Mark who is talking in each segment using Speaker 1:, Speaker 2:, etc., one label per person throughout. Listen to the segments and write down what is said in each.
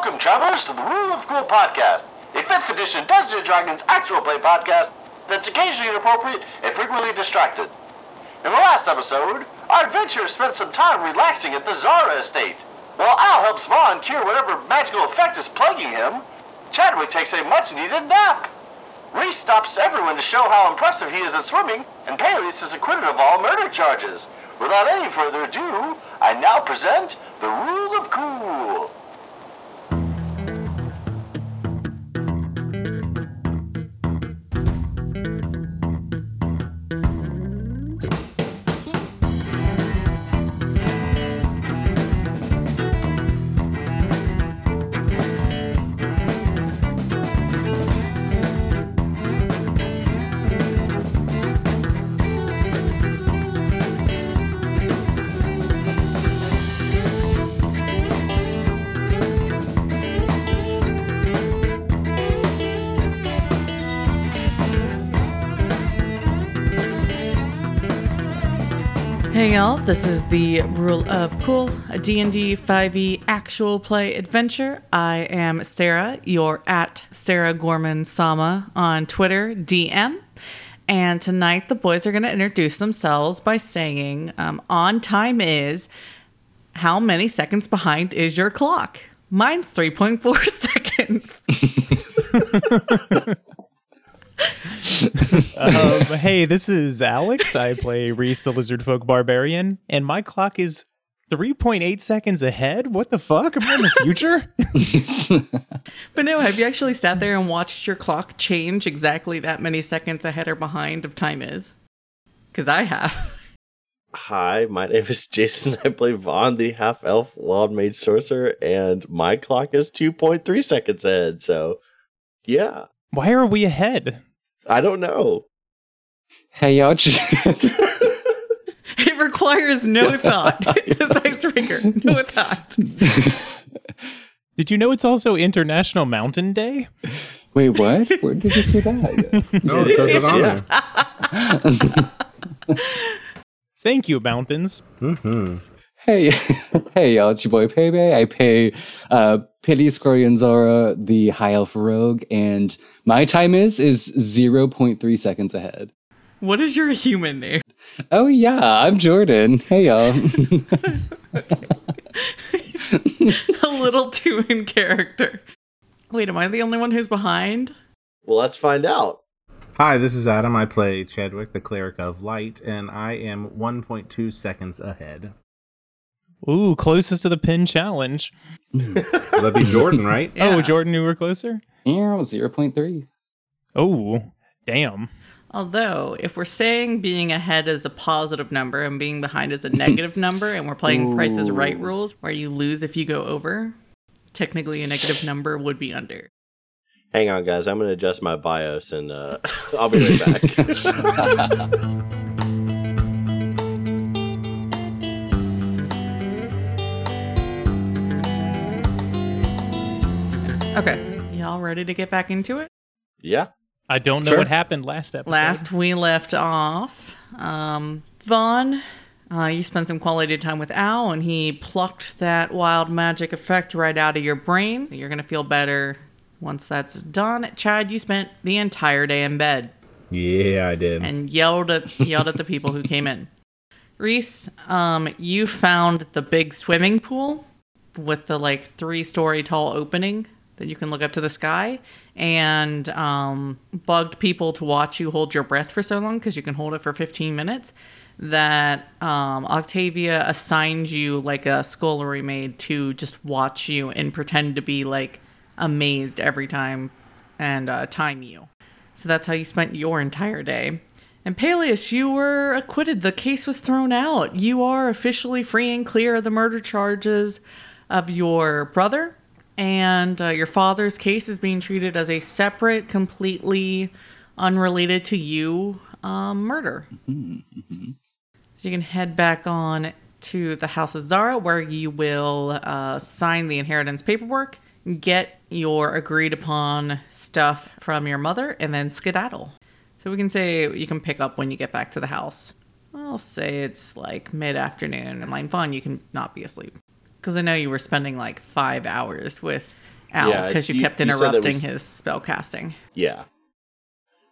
Speaker 1: Welcome, travelers, to the Rule of Cool podcast, a 5th edition Dungeons and Dragons actual play podcast that's occasionally inappropriate and frequently distracted. In the last episode, our adventurers spent some time relaxing at the Zara estate. While Al helps Vaan cure whatever magical effect is plaguing him, Chadwick takes a much needed nap. Rhys stops everyone to show how impressive he is at swimming, and Paelias is acquitted of all murder charges. Without any further ado, I now present the Rule of Cool.
Speaker 2: Hey y'all, this is the Rule of Cool, a D&D 5e actual play adventure. I am Sarah, you're at Sarah Gorman Sama on Twitter, DM. And tonight the boys are going to introduce themselves by saying, um, on time is, how many seconds behind is your clock? Mine's 3.4 seconds.
Speaker 3: um, hey, this is Alex. I play Rhys the Lizard Folk Barbarian, and my clock is 3.8 seconds ahead. What the fuck? Am I in the future?
Speaker 2: but no, have you actually sat there and watched your clock change exactly that many seconds ahead or behind of time is? Because I have.
Speaker 4: Hi, my name is Jason. I play Vaan, the half elf wild mage sorcerer, and my clock is 2.3 seconds ahead. So, yeah.
Speaker 3: Why are we ahead?
Speaker 4: I don't know.
Speaker 5: Hey, y'all.
Speaker 2: it requires no thought. This icebreaker, no thought.
Speaker 3: Did you know it's also International Mountain Day?
Speaker 5: Wait, what? Where did you see that?
Speaker 6: no, it says it on
Speaker 3: there. Thank you, mountains.
Speaker 6: Mm-hmm.
Speaker 5: Hey, hey, y'all. It's your boy Pebe. I pay uh, Pity Zara, the High Elf Rogue, and my time is is 0.3 seconds ahead.
Speaker 2: What is your human name?
Speaker 5: Oh, yeah, I'm Jordan. Hey, y'all.
Speaker 2: A little too in character. Wait, am I the only one who's behind?
Speaker 4: Well, let's find out.
Speaker 6: Hi, this is Adam. I play Chadwick, the Cleric of Light, and I am 1.2 seconds ahead.
Speaker 3: Ooh, closest to the pin challenge.
Speaker 6: That'd be Jordan, right?
Speaker 3: yeah. Oh, Jordan, you were closer?
Speaker 5: Yeah, I was 0.3.
Speaker 3: Oh, damn.
Speaker 2: Although, if we're saying being ahead is a positive number and being behind is a negative number, and we're playing Ooh. Price is Right rules where you lose if you go over, technically a negative number would be under.
Speaker 4: Hang on, guys. I'm going to adjust my BIOS and uh, I'll be right back.
Speaker 2: Okay. Y'all ready to get back into it?
Speaker 4: Yeah.
Speaker 3: I don't know sure. what happened last episode.
Speaker 2: Last we left off, um, Vaan, uh, you spent some quality time with Al, and he plucked that wild magic effect right out of your brain. You're going to feel better once that's done. Chad, you spent the entire day in bed.
Speaker 6: Yeah, I did.
Speaker 2: And yelled at yelled at the people who came in. Rhys, um, you found the big swimming pool with the like three story tall opening that you can look up to the sky and um, bugged people to watch you hold your breath for so long because you can hold it for 15 minutes that um, Octavia assigned you like a scullery maid to just watch you and pretend to be like amazed every time and uh, time you. So that's how you spent your entire day. And Paelias, you were acquitted. The case was thrown out. You are officially free and clear of the murder charges of your brother and uh, your father's case is being treated as a separate, completely unrelated to you um, murder. Mm-hmm. So you can head back on to the House of Zara, where you will uh, sign the inheritance paperwork, get your agreed upon stuff from your mother, and then skedaddle. So we can say you can pick up when you get back to the house. I'll say it's like mid afternoon, and like fun, you can not be asleep because I know you were spending like five hours with Al
Speaker 4: Yeah,
Speaker 2: because you,
Speaker 4: you-
Speaker 2: kept
Speaker 4: you
Speaker 2: interrupting
Speaker 4: was-
Speaker 2: his spell casting.
Speaker 4: Yeah.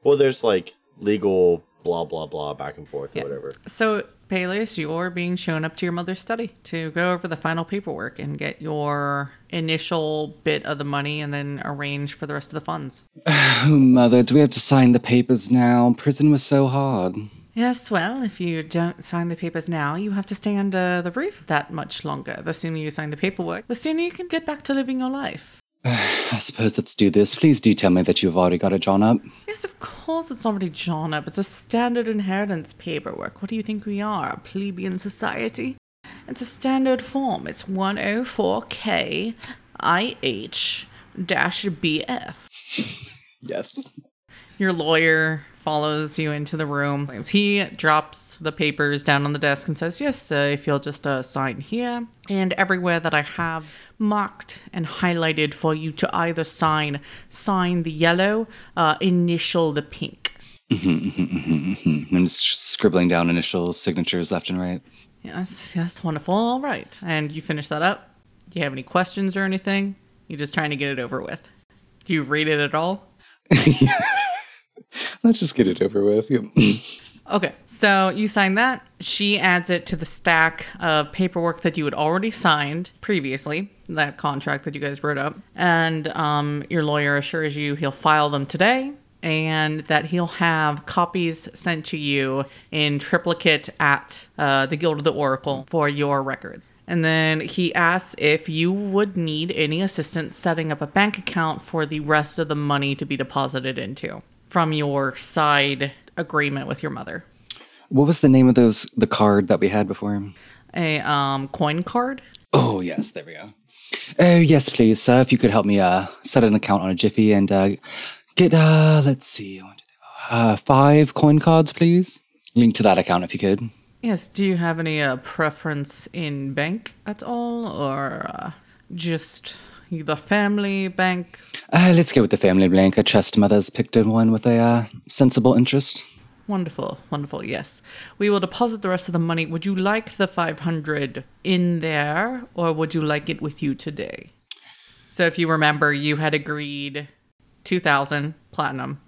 Speaker 4: Well, there's like legal blah blah blah back and forth
Speaker 2: Yeah.
Speaker 4: or whatever.
Speaker 2: So, Paelias, you're being shown up to your mother's study to go over the final paperwork and get your initial bit of the money and then arrange for the rest of the funds.
Speaker 5: Oh, Mother, do we have to sign the papers now? Prison was so hard.
Speaker 2: Yes, well, if you don't sign the papers now, you have to stay under the roof that much longer. The sooner you sign the paperwork, the sooner you can get back to living your life.
Speaker 5: I suppose let's do this. Please do tell me that you've already got it drawn up.
Speaker 2: Yes, of course it's already drawn up. It's a standard inheritance paperwork. What do you think we are, a plebeian society? It's a standard form. It's 104K IH dash BF.
Speaker 5: Yes.
Speaker 2: Your lawyer follows you into the room. He drops the papers down on the desk and says, Yes, uh, if you'll just uh, sign here and everywhere that I have marked and highlighted for you to either sign, sign the yellow, uh, initial the pink.
Speaker 5: I'm just scribbling down initials, signatures left and right.
Speaker 2: Yes, yes, wonderful. All right. And you finish that up. Do you have any questions or anything? You're just trying to get it over with. Do you read it at all?
Speaker 5: Let's just get it over with.
Speaker 2: Okay, so you sign that. She adds it to the stack of paperwork that you had already signed previously, that contract that you guys wrote up. And um, your lawyer assures you he'll file them today and that he'll have copies sent to you in triplicate at uh, the Guild of the Oracle for your record. And then he asks if you would need any assistance setting up a bank account for the rest of the money to be deposited into from your side agreement with your mother.
Speaker 5: what was the name of those the card that we had before?
Speaker 2: A um, coin card.
Speaker 5: Oh yes, there we go. Oh yes, please, sir. If you could help me uh set an account on a Jiffy and uh get uh let's see, uh five coin cards, please. Link to that account if you could.
Speaker 2: Yes. Do you have any uh, preference in bank at all, or uh, just the family bank?
Speaker 5: Uh, let's go with the family bank. I trust mother's picked in one with a uh, sensible interest.
Speaker 2: Wonderful, wonderful. Yes, we will deposit the rest of the money. Would you like the five hundred in there, or would you like it with you today? So, if you remember, you had agreed two thousand platinum,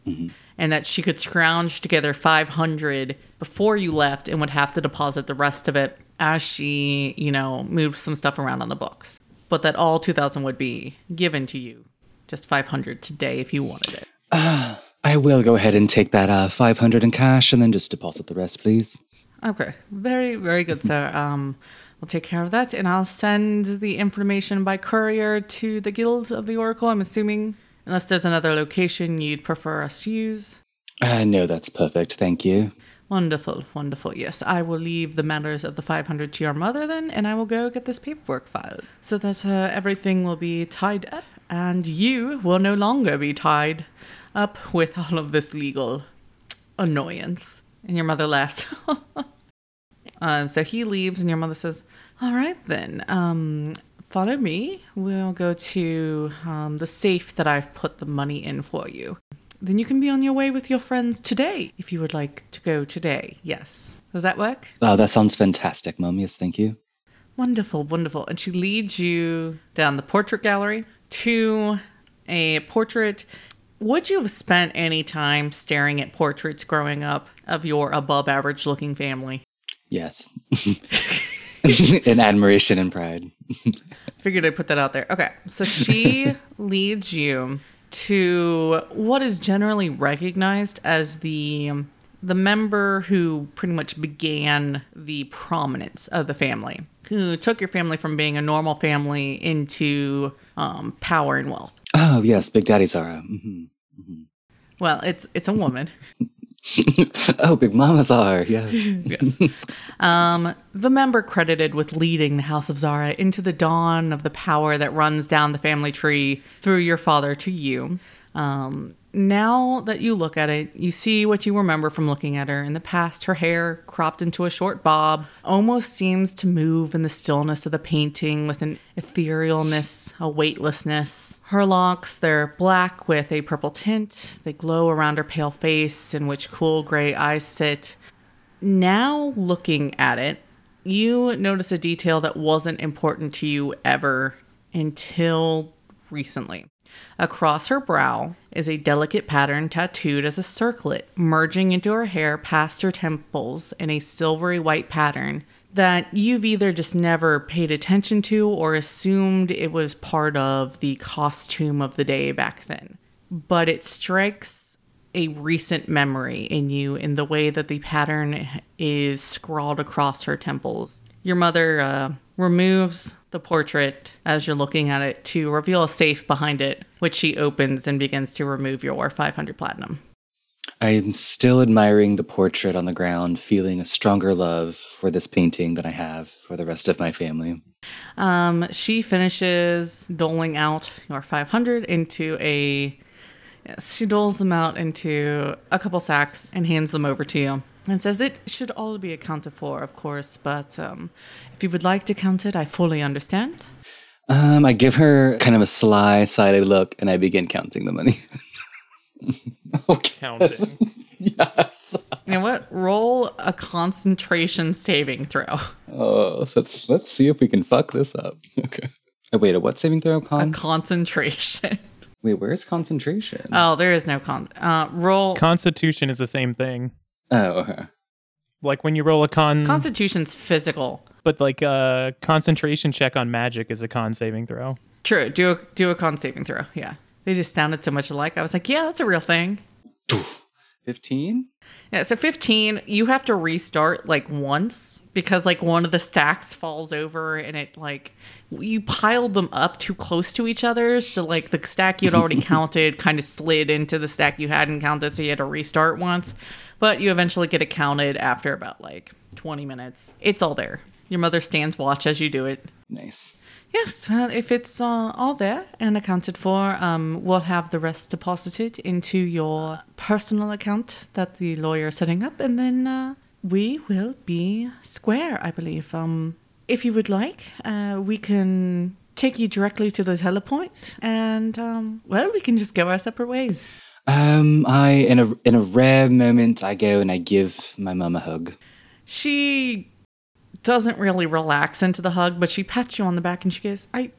Speaker 2: and that she could scrounge together five hundred before you left, and would have to deposit the rest of it as she, you know, moved some stuff around on the books. But that all two thousand would be given to you, just five hundred today if you wanted it.
Speaker 5: I will go ahead and take that uh, 500 in cash and then just deposit the rest, please.
Speaker 2: Okay, very, very good, sir. Um, we'll take care of that, and I'll send the information by courier to the Guild of the Oracle. I'm assuming, unless there's another location you'd prefer us to use.
Speaker 5: Uh, no, that's perfect. Thank you.
Speaker 2: Wonderful, wonderful. Yes, I will leave the matters of the 500 to your mother then, and I will go get this paperwork filed so that uh, everything will be tied up, and you will no longer be tied up with all of this legal annoyance. And your mother laughs. um, so he leaves, and your mother says, "All right then, um, follow me. We'll go to um, the safe that I've put the money in for you." Then you can be on your way with your friends today if you would like to go today. Yes. Does that work?
Speaker 5: Oh, that sounds fantastic, Mum. Yes, thank you.
Speaker 2: Wonderful, wonderful. And she leads you down the portrait gallery to a portrait. Would you have spent any time staring at portraits growing up of your above average looking family?
Speaker 5: Yes. in admiration and pride.
Speaker 2: Figured I'd put that out there. Okay. So she leads you to what is generally recognized as the the member who pretty much began the prominence of the family, who took your family from being a normal family into um, power and wealth.
Speaker 5: Oh, yes, Big Daddy Zara. hmm
Speaker 2: Well, it's it's a woman.
Speaker 5: oh, Big Mama Zara. Yeah.
Speaker 2: yes. Um, the member credited with leading the House of Zara into the dawn of the power that runs down the family tree through your father to you. Um, now that you look at it, you see what you remember from looking at her. In the past, her hair, cropped into a short bob, almost seems to move in the stillness of the painting with an etherealness, a weightlessness. Her locks, they're black with a purple tint. They glow around her pale face, in which cool gray eyes sit. Now, looking at it, you notice a detail that wasn't important to you ever until recently. Across her brow is a delicate pattern tattooed as a circlet, merging into her hair past her temples in a silvery white pattern that you've either just never paid attention to or assumed it was part of the costume of the day back then. But it strikes a recent memory in you in the way that the pattern is scrawled across her temples. Your mother uh, removes the portrait as you're looking at it to reveal a safe behind it, which she opens and begins to remove your 500 platinum.
Speaker 5: I'm still admiring the portrait on the ground, feeling a stronger love for this painting than I have for the rest of my family.
Speaker 2: Um, she finishes doling out your 500 into a. Yes, she doles them out into a couple sacks and hands them over to you and says it should all be accounted for, of course, but um, if you would like to count it, I fully understand.
Speaker 5: Um, I give her kind of a sly, sided look, and I begin counting the money. okay.
Speaker 3: Counting.
Speaker 5: Yes.
Speaker 2: You know what? Roll a concentration saving throw.
Speaker 5: Oh, let's let's see if we can fuck this up. Okay. Oh, wait, a what saving throw? Con?
Speaker 2: A concentration.
Speaker 5: wait, where's concentration?
Speaker 2: Oh, there is no con. Uh, roll.
Speaker 3: Constitution is the same thing.
Speaker 5: Oh, okay.
Speaker 3: Like when you roll a con,
Speaker 2: Constitution's physical.
Speaker 3: but like a concentration check on magic is a con saving throw.
Speaker 2: True. Do a do a con saving throw. Yeah. They just sounded so much alike. I was like, yeah, that's a real thing.
Speaker 5: Fifteen.
Speaker 2: Yeah, so 15, you have to restart like once because like one of the stacks falls over and it like you piled them up too close to each other. So like the stack you'd already counted kind of slid into the stack you hadn't counted. So you had to restart once. But you eventually get it counted after about like 20 minutes. It's all there. Your mother stands watch as you do it.
Speaker 5: Nice.
Speaker 2: Yes, well, if it's uh, all there and accounted for, um, we'll have the rest deposited into your personal account that the lawyer is setting up, and then uh, we will be square, I believe. Um, if you would like, uh, we can take you directly to the telepoint, and um, well, we can just go our separate ways.
Speaker 5: Um, I in a in a rare moment, I go and I give my mum a hug.
Speaker 2: She doesn't really relax into the hug, but she pats you on the back and she goes, "I,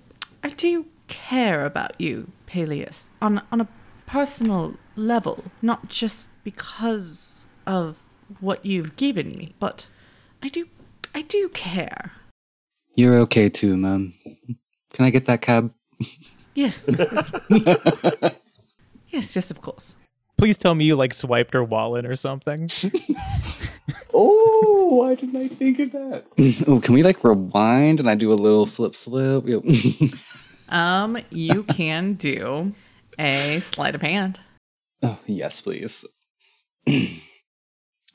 Speaker 2: I do care about you, Paelias, on on a personal level, not just because of what you've given me, but I do, I do care.
Speaker 5: You're okay too, mum. Can I get that cab?
Speaker 2: Yes, yes, yes, yes, of course.
Speaker 3: Please tell me you like swiped her wallet or something.
Speaker 5: Oh, why didn't I think of that? oh, can we like rewind and I do a little slip slip? Yep.
Speaker 2: Um, you can do a sleight of hand.
Speaker 5: oh, yes, please. this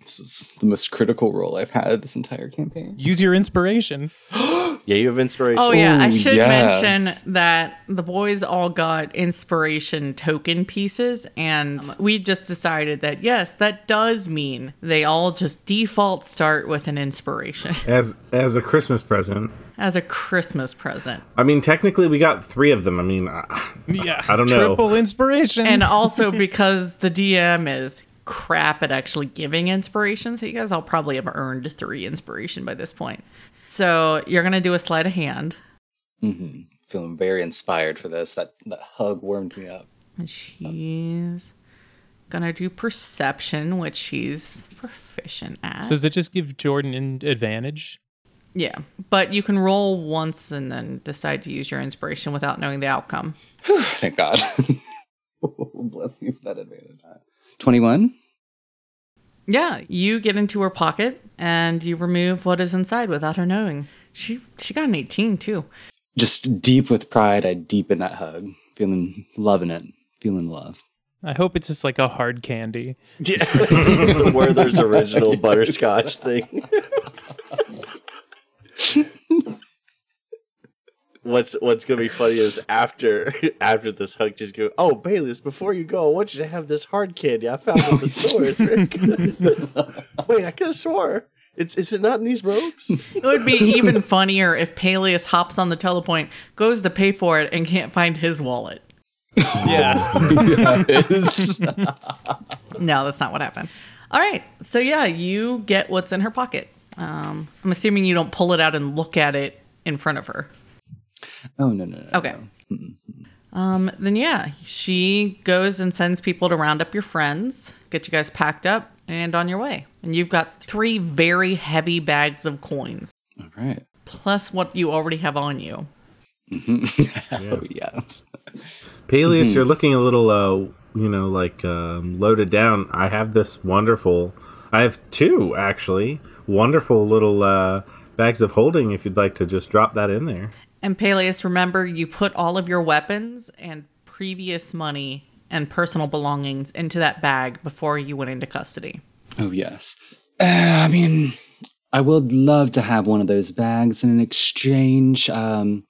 Speaker 5: is the most critical role I've had this entire campaign.
Speaker 3: Use your inspiration.
Speaker 4: Yeah, you have inspiration.
Speaker 2: Oh yeah, I should
Speaker 5: yeah.
Speaker 2: mention that the boys all got inspiration token pieces, and um, we just decided that yes, that does mean they all just default start with an inspiration
Speaker 6: As as a Christmas present.
Speaker 2: as a Christmas present,
Speaker 6: I mean, technically, we got three of them. I mean, I,
Speaker 3: Yeah.
Speaker 6: I don't know.
Speaker 3: Triple inspiration.
Speaker 2: and also because the DM is crap at actually giving inspiration, so you guys all probably have earned three inspiration by this point. So you're gonna do a sleight of hand.
Speaker 5: hmm Feeling very inspired for this. That that hug warmed me up.
Speaker 2: And she's gonna do perception, which she's proficient at.
Speaker 3: so does it just give Jordan an advantage?
Speaker 2: yeah, but you can roll once and then decide to use your inspiration without knowing the outcome.
Speaker 5: Thank God. Bless you for that advantage. Twenty-one.
Speaker 2: Yeah, you get into her pocket and you remove what is inside without her knowing. She she got an 18 too.
Speaker 5: Just deep with pride, I deepen that hug, feeling loving it, feeling love.
Speaker 3: I hope it's just like a hard candy.
Speaker 4: Yeah, the Werther's original butterscotch thing. What's What's gonna be funny is after after this hug, just go. Oh, Bayless, before you go, I want you to have this hard candy I found in the store. It's very good. Wait, I could have swore. It's is it not in these robes?
Speaker 2: It would be even funnier if Paelias hops on the telepoint, goes to pay for it, and can't find his wallet.
Speaker 3: Yeah.
Speaker 5: It's-
Speaker 2: No, that's not what happened. All right. So yeah, you get what's in her pocket. Um, I'm assuming you don't pull it out and look at it in front of her.
Speaker 5: Oh no no no.
Speaker 2: Okay.
Speaker 5: no.
Speaker 2: Um, then yeah, she goes and sends people to round up your friends, get you guys packed up, and on your way. And you've got three very heavy bags of coins,
Speaker 5: All right.
Speaker 2: plus what you already have on you.
Speaker 5: Oh, yes.
Speaker 6: Paelias, you're looking a little, uh, you know, like um, loaded down. I have this wonderful. I have two actually wonderful little uh, bags of holding. If you'd like to just drop that in there.
Speaker 2: And Paelias, remember you put all of your weapons and previous money and personal belongings into that bag before you went into custody.
Speaker 5: Oh, yes. Uh, I mean, I would love to have one of those bags in exchange. Um,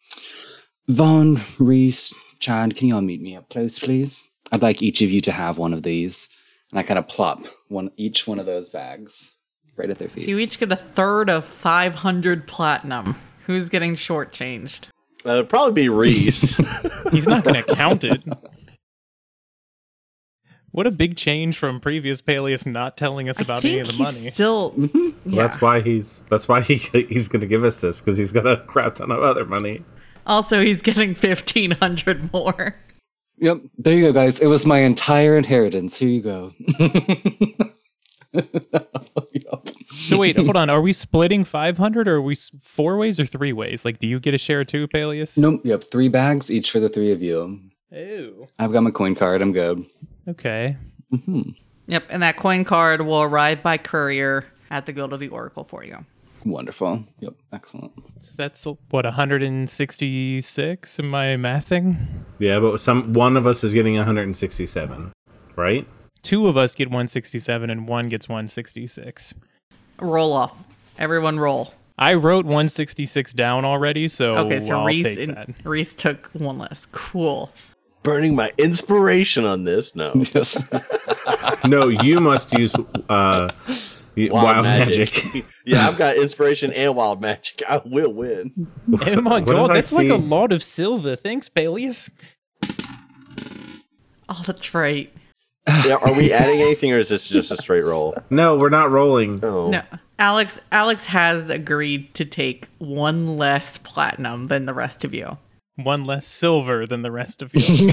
Speaker 5: Vaan, Rhys, Chad, can you all meet me up close, please? I'd like each of you to have one of these. And I kind of plop one each one of those bags right at their feet.
Speaker 2: So you each get a third of 500 platinum. Who's getting shortchanged?
Speaker 4: Uh, it'd probably be Rhys.
Speaker 3: He's not going to count it. What a big change from previous Paelias not telling us about any of the money.
Speaker 2: he's Still,
Speaker 6: Well,
Speaker 2: yeah.
Speaker 6: That's why he's. That's why he he's going to give us this because he's got a crap ton of other money.
Speaker 2: Also, he's getting 1500 more.
Speaker 5: Yep, there you go, guys. It was my entire inheritance. Here you go. Yup.
Speaker 3: So wait, hold on. Are we splitting 500 or are we four ways or three ways? Like, do you get a share too, Paelias?
Speaker 5: Nope, yep, three bags each for the three of you.
Speaker 3: Oh.
Speaker 5: I've got my coin card. I'm good.
Speaker 3: Okay. Mm-hmm.
Speaker 2: Yep, and that coin card will arrive by courier at the Guild of the Oracle for you.
Speaker 5: Wonderful. Yep, excellent.
Speaker 3: So that's uh, what 166. Am I mathing?
Speaker 6: Yeah, but some one of us is getting 167, right?
Speaker 3: Two of us get 167 and one gets 166.
Speaker 2: Roll off. Everyone roll.
Speaker 3: I wrote 166 down already, so
Speaker 2: Okay, so
Speaker 3: I'll
Speaker 2: Rhys
Speaker 3: take
Speaker 2: and,
Speaker 3: that.
Speaker 2: Rhys took one less. Cool.
Speaker 4: Burning my inspiration on this. No.
Speaker 5: Yes.
Speaker 6: No, you must use uh, y- wild, magic.
Speaker 4: yeah, I've got inspiration and wild magic. I will win.
Speaker 3: Oh my
Speaker 6: What
Speaker 3: god, that's like a lot of silver. Thanks, Paelias.
Speaker 2: Oh, that's right.
Speaker 4: Yeah, are we adding anything or is this just a straight roll?
Speaker 6: no, we're not rolling.
Speaker 4: Oh.
Speaker 2: No, Alex. Alex has agreed to take one less platinum than the rest of you.
Speaker 3: One less silver than the rest of you.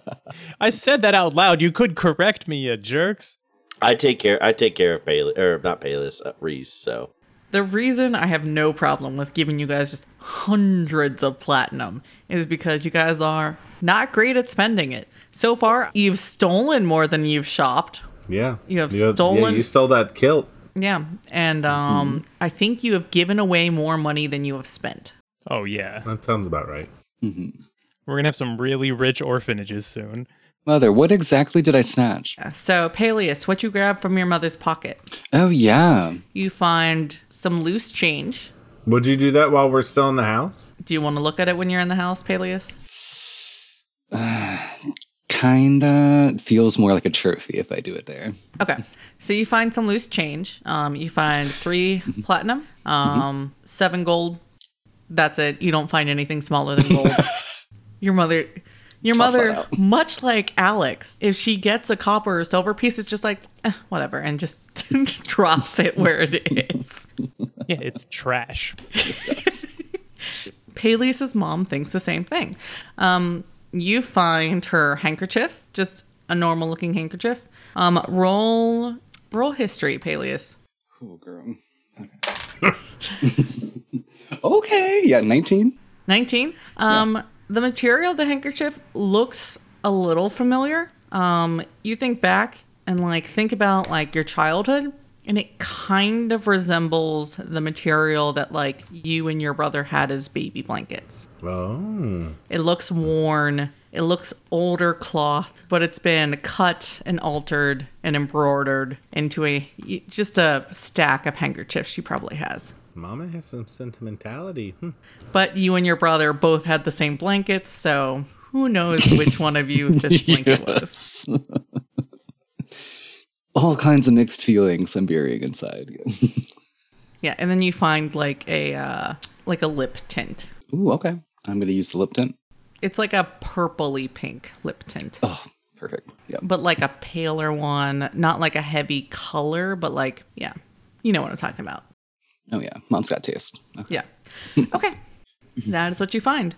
Speaker 3: I said that out loud. You could correct me, you jerks.
Speaker 4: I take care I take care of Payless or not Payless, uh, Rhys, so
Speaker 2: The reason I have no problem with giving you guys just hundreds of platinum is because you guys are not great at spending it. So far, you've stolen more than you've shopped.
Speaker 6: Yeah,
Speaker 2: You have
Speaker 6: Yeah,
Speaker 2: stolen-
Speaker 6: you stole that kilt.
Speaker 2: Yeah, and mm-hmm. um, I think you have given away more money than you have spent.
Speaker 3: Oh yeah.
Speaker 6: That sounds about right. Mm-hmm.
Speaker 3: We're gonna have some really rich orphanages soon.
Speaker 5: Mother, what exactly did I snatch?
Speaker 2: So, Paelias, what you grab from your mother's pocket?
Speaker 5: Oh, yeah.
Speaker 2: You find some loose change.
Speaker 6: Would you do that while we're still in the house?
Speaker 2: Do you want to look at it when you're in the house, Paelias?
Speaker 5: Uh, Kinda feels more like a trophy if I do it there.
Speaker 2: Okay. So you find some loose change. Um, you find 3 platinum, um, seven gold. That's it. You don't find anything smaller than gold. your mother, your
Speaker 5: Toss
Speaker 2: mother, much like Alex, if she gets a copper or silver piece, it's just like eh, whatever, and just drops it where it is.
Speaker 3: Yeah, it's trash.
Speaker 2: Paelias's mom thinks the same thing. Um, you find her handkerchief, just a normal looking handkerchief. Um, roll roll history, Paelias.
Speaker 5: Oh, girl. Okay. okay. Yeah, 19.
Speaker 2: 19. Um, The material of the handkerchief looks a little familiar. Um, you think back and like think about like your childhood, and it kind of resembles the material that like you and your brother had as baby blankets.
Speaker 6: Oh,
Speaker 2: It looks worn. It looks older cloth, but it's been cut and altered and embroidered into a just a stack of handkerchiefs she probably has.
Speaker 6: Mama has some sentimentality. Hmm.
Speaker 2: But you and your brother both had the same blankets, so who knows which one of you this blanket was.
Speaker 5: All kinds of mixed feelings I'm burying inside.
Speaker 2: Yeah, and then you find like a uh, like a lip tint.
Speaker 5: Ooh, okay. I'm going to use the lip tint.
Speaker 2: It's like a purpley pink lip tint,
Speaker 5: Oh, perfect. Yeah.
Speaker 2: but like a paler one, not like a heavy color, but like yeah, you know what I'm talking about.
Speaker 5: Oh, yeah. Mom's got taste. Okay.
Speaker 2: Yeah. Okay. that is what you find.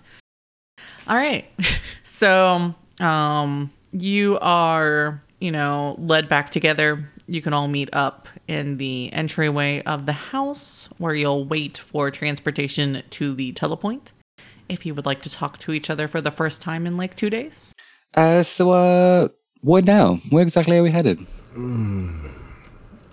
Speaker 2: All right. So, um, you are, you know, led back together. You can all meet up in the entryway of the house where you'll wait for transportation to the telepoint. If you would like to talk to each other for the first time in like two days.
Speaker 5: Uh, so, uh, what now? Where exactly are we headed? Mm.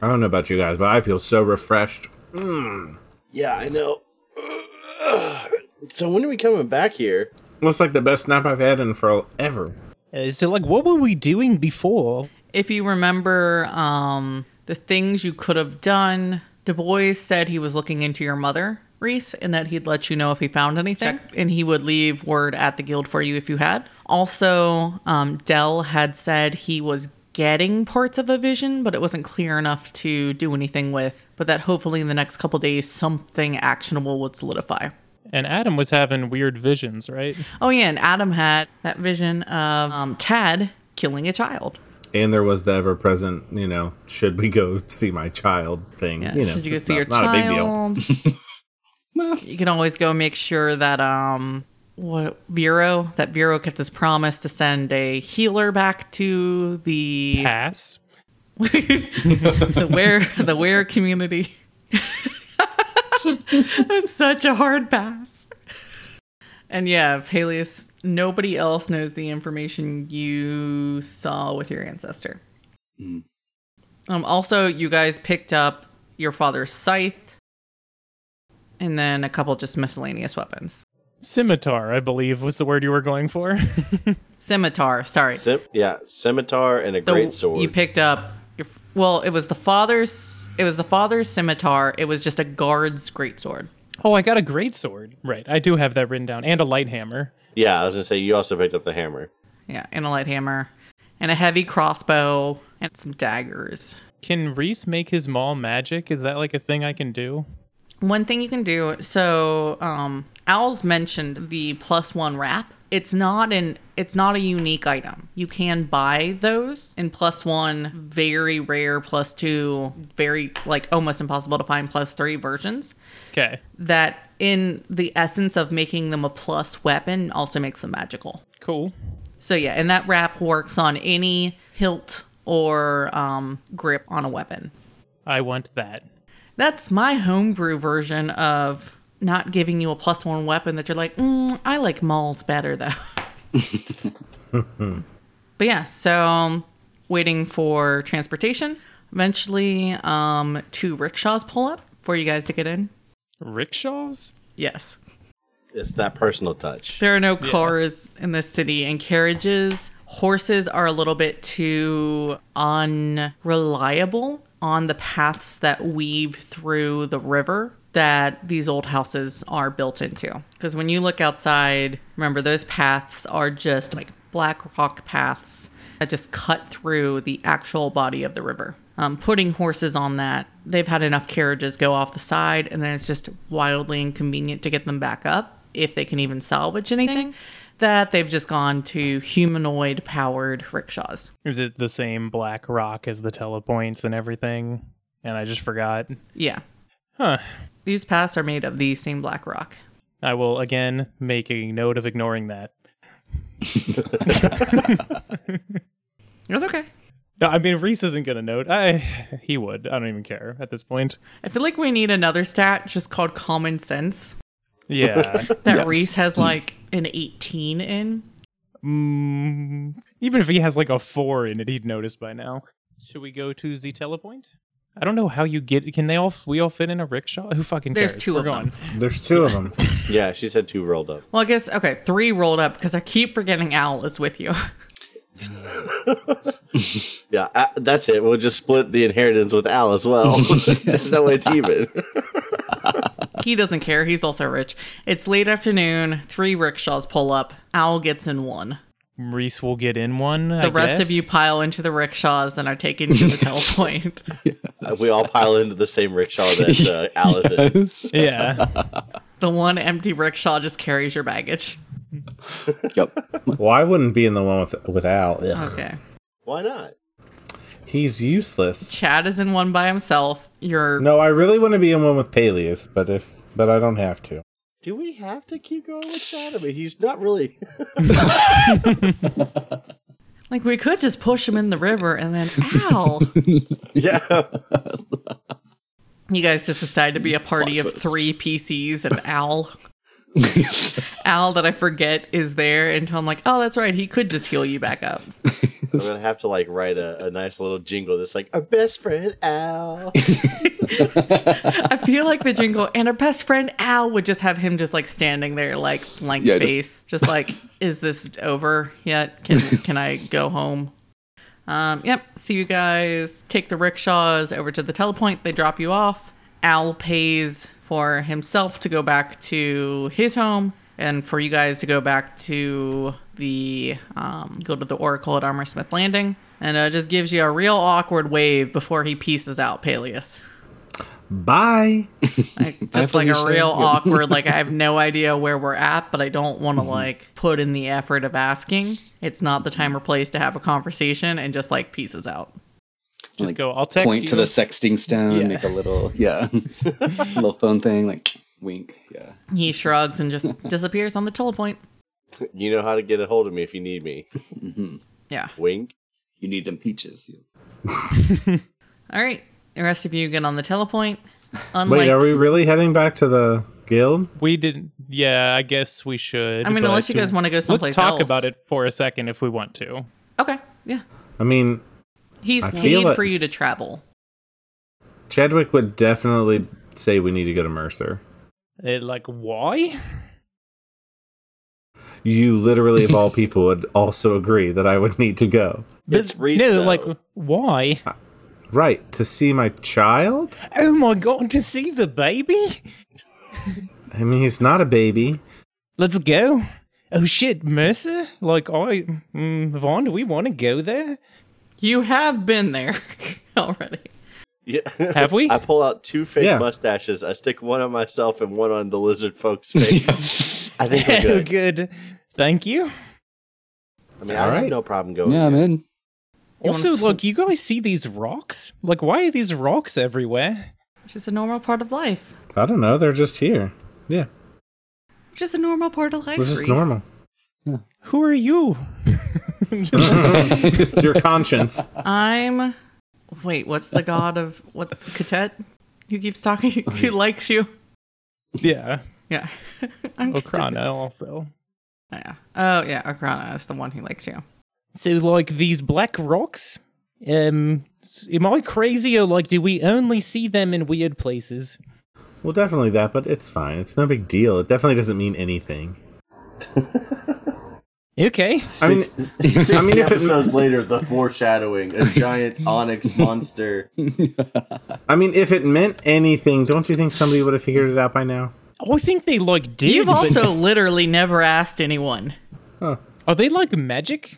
Speaker 6: I don't know about you guys, but I feel so refreshed. Mm.
Speaker 4: Yeah, I know. So when are we coming back here?
Speaker 6: Looks like the best nap I've had in forever.
Speaker 3: Uh, so, like, what were we doing before?
Speaker 2: If you remember um, the things you could have done, Du Bois said he was looking into your mother, Rhys, and that he'd let you know if he found anything, and he would leave word at the guild for you if you had. Also, um, Dell had said he was getting parts of a vision, but it wasn't clear enough to do anything with. But that hopefully in the next couple days, something actionable would solidify.
Speaker 3: And Adam was having weird visions, right?
Speaker 2: Oh yeah, and Adam had that vision of um, Tad killing a child.
Speaker 6: And there was the ever present, you know, should we go see my child thing.
Speaker 2: Yeah,
Speaker 6: you know,
Speaker 2: should you go see
Speaker 6: not,
Speaker 2: your
Speaker 6: not a big deal.
Speaker 2: child? you can always go make sure that um what Vero that Vero kept his promise to send a healer back to the
Speaker 3: Pass.
Speaker 2: the where the where community. That's such a hard pass. And yeah, Paelias, nobody else knows the information you saw with your ancestor.
Speaker 5: Mm.
Speaker 2: Um, also, you guys picked up your father's scythe, and then a couple just miscellaneous weapons.
Speaker 3: Scimitar, I believe, was the word you were going for.
Speaker 2: Scimitar, sorry.
Speaker 4: Sim- yeah, scimitar and a
Speaker 2: The-
Speaker 4: great sword.
Speaker 2: You picked up your well, it was the father's it was the father's scimitar. It was just a guard's greatsword.
Speaker 3: oh, I got a great sword. Right, I do have that written down, and a light hammer.
Speaker 4: yeah, I was gonna say you also picked up the hammer.
Speaker 2: Yeah, and a light hammer, and a heavy crossbow, and some daggers.
Speaker 3: Can Rhys make his maul magic? Is that like a thing I can do?
Speaker 2: One thing you can do. So, um, Owls mentioned the plus one wrap. It's not an. It's not a unique item. You can buy those in plus one, very rare, plus two, very like almost impossible to find plus three versions.
Speaker 3: Okay,
Speaker 2: That in the essence of making them a plus weapon also makes them magical.
Speaker 3: cool.
Speaker 2: So yeah, and that wrap works on any hilt or um, grip on a weapon.
Speaker 3: I want that.
Speaker 2: That's my homebrew version of not giving you a plus one weapon that you're like, mm, I like mauls better though. but yeah, so um, waiting for transportation. Eventually, um, two rickshaws pull up for you guys to get in.
Speaker 3: Rickshaws?
Speaker 2: Yes.
Speaker 4: It's that personal touch.
Speaker 2: There are no cars in the city and carriages. Horses are a little bit too unreliable on the paths that weave through the river that these old houses are built into. Because when you look outside, remember those paths are just like black rock paths that just cut through the actual body of the river. Um, putting horses on that, they've had enough carriages go off the side, and then it's just wildly inconvenient to get them back up if they can even salvage anything. That they've just gone to humanoid powered rickshaws.
Speaker 3: Is it the same black rock as the telepoints and everything? And I just forgot.
Speaker 2: Yeah.
Speaker 3: Huh.
Speaker 2: These paths are made of the same black rock.
Speaker 3: I will again make a note of ignoring that.
Speaker 2: It's okay.
Speaker 3: No, I mean Rhys isn't gonna note. I he would. I don't even care at this point.
Speaker 2: I feel like we need another stat just called common sense
Speaker 3: Yeah.
Speaker 2: that
Speaker 5: Yes.
Speaker 2: Rhys has like an 18 in.
Speaker 3: mm, even if he has like a four in it, he'd notice by now. Should we go to the telepoint? I don't know how you get. Can they all? We all fit in a rickshaw? Who fucking cares?
Speaker 2: There's two
Speaker 3: We're
Speaker 2: of
Speaker 3: going.
Speaker 2: them.
Speaker 6: There's two of them.
Speaker 4: Yeah, she said two rolled up.
Speaker 2: Well, I guess, okay, three rolled up because I keep forgetting Owl is with you.
Speaker 4: Yeah, uh, that's it. We'll just split the inheritance with Al as well. that way it's even.
Speaker 2: he doesn't care. He's also rich. It's late afternoon. Three rickshaws pull up. Owl gets in one.
Speaker 3: Rhys will get in one.
Speaker 2: The rest of you pile into the rickshaws and are taken to the telepoint.
Speaker 4: Uh, we all pile into the same rickshaw that uh, Al is.
Speaker 5: Yes.
Speaker 3: Yeah.
Speaker 2: the one empty rickshaw just carries your baggage.
Speaker 5: Yep.
Speaker 6: well, I wouldn't be in the one with with Al. Ugh.
Speaker 2: Okay.
Speaker 4: Why not?
Speaker 6: He's useless.
Speaker 2: Chad is in one by himself. You're
Speaker 6: No, I really want to be in one with Paelias, but if but I don't have to.
Speaker 4: Do we have to keep going with that? I mean, he's not really.
Speaker 2: Like we could just push him in the river and then ow.
Speaker 4: yeah.
Speaker 2: you guys just decide to be a party
Speaker 5: Plot
Speaker 2: of
Speaker 5: twist.
Speaker 2: three PCs and Al. Al that I forget is there until I'm like, oh, that's right. He could just heal you back up.
Speaker 4: I'm gonna have to like write a, a nice little jingle that's like our best friend Al.
Speaker 2: I feel like the jingle and our best friend Al would just have him just like standing there, like blank
Speaker 5: Yeah, just-
Speaker 2: face, just, like, is this over yet? Can can I go home? Um, yep. So you guys take the rickshaws over to the telepoint. They drop you off. Al pays for himself to go back to his home, and for you guys to go back to the um, go to the Oracle at Armor Smith Landing, and uh, just gives you a real awkward wave before he pieces out Paelias.
Speaker 6: Bye.
Speaker 2: Like, just like a real
Speaker 5: Yeah.
Speaker 2: awkward like i have no idea where we're at but i don't want to
Speaker 5: Mm-hmm.
Speaker 2: like put in the effort of asking it's not the time or place to have a conversation and just like pieces out
Speaker 3: Just
Speaker 5: Like,
Speaker 3: go. I'll text
Speaker 5: Point
Speaker 3: you.
Speaker 5: to the sexting stone,
Speaker 3: Yeah.
Speaker 5: make a little yeah, little phone thing, like wink. Yeah.
Speaker 2: he shrugs and just disappears on the telepoint
Speaker 4: you know how to get a hold of me if you need me.
Speaker 5: hmm
Speaker 2: yeah
Speaker 4: Wink.
Speaker 5: You need them peaches.
Speaker 2: all right the rest of you get on the telepoint unlike
Speaker 6: Wait, are we really heading back to the guild?
Speaker 3: We didn't. Yeah, I guess we should.
Speaker 2: i mean unless you guys want to go someplace
Speaker 3: Let's talk
Speaker 2: else.
Speaker 3: about it for a second if we want to.
Speaker 2: okay yeah
Speaker 6: I mean,
Speaker 2: he's
Speaker 6: I feel
Speaker 2: paid for you to travel
Speaker 6: Chadwick would definitely say we need to go to Mercer.
Speaker 3: It, like, why?
Speaker 6: You literally, of all people, would also agree that I would need to go.
Speaker 4: It's
Speaker 3: But-
Speaker 4: Rhys,
Speaker 3: No,
Speaker 4: though.
Speaker 3: like, why?
Speaker 6: Right, to see my child?
Speaker 3: Oh my god, to see the baby?
Speaker 6: I mean, he's not a baby.
Speaker 3: Let's go. Oh shit, Mercer? Like, I. Mm, Vaan, do we want to go there?
Speaker 2: You have been there already
Speaker 4: Yeah.
Speaker 3: Have we?
Speaker 4: I pull out two fake
Speaker 6: Yeah.
Speaker 4: mustaches. I stick one on myself and one on the lizard folk's face. I think we're good.
Speaker 3: good. Thank you.
Speaker 4: I mean, I have no problem going.
Speaker 5: yeah, I'm in.
Speaker 2: Wanna
Speaker 3: Also, look, you guys see these rocks? Like, why are these rocks everywhere?
Speaker 2: it's just a normal part of life
Speaker 6: I don't know, they're just here. Yeah,
Speaker 2: just a normal part of life
Speaker 6: this is
Speaker 2: Rhys.
Speaker 6: Normal.
Speaker 3: Who are you?
Speaker 6: Your conscience.
Speaker 2: I'm. Wait, what's the god of what's Katet? Who keeps talking? Who likes you?
Speaker 3: yeah.
Speaker 2: Yeah. I'm Katet.
Speaker 3: Also.
Speaker 2: Oh, yeah. Oh yeah, Okrana is the one who likes you.
Speaker 3: So, like, these black rocks? Um, am I crazy or, like, do we only see them in weird places?
Speaker 6: Well, definitely that, but it's fine. It's no big deal. It definitely doesn't mean anything.
Speaker 3: Okay.
Speaker 6: I mean,
Speaker 4: Sixty
Speaker 6: I mean, if it,
Speaker 4: episodes later, the foreshadowing: a giant onyx monster.
Speaker 6: I mean, if it meant anything, don't you think somebody would have figured it out by now?
Speaker 3: Oh, I think they, like, did.
Speaker 2: You've
Speaker 3: but-
Speaker 2: also literally never asked anyone.
Speaker 3: Are they, like, magic?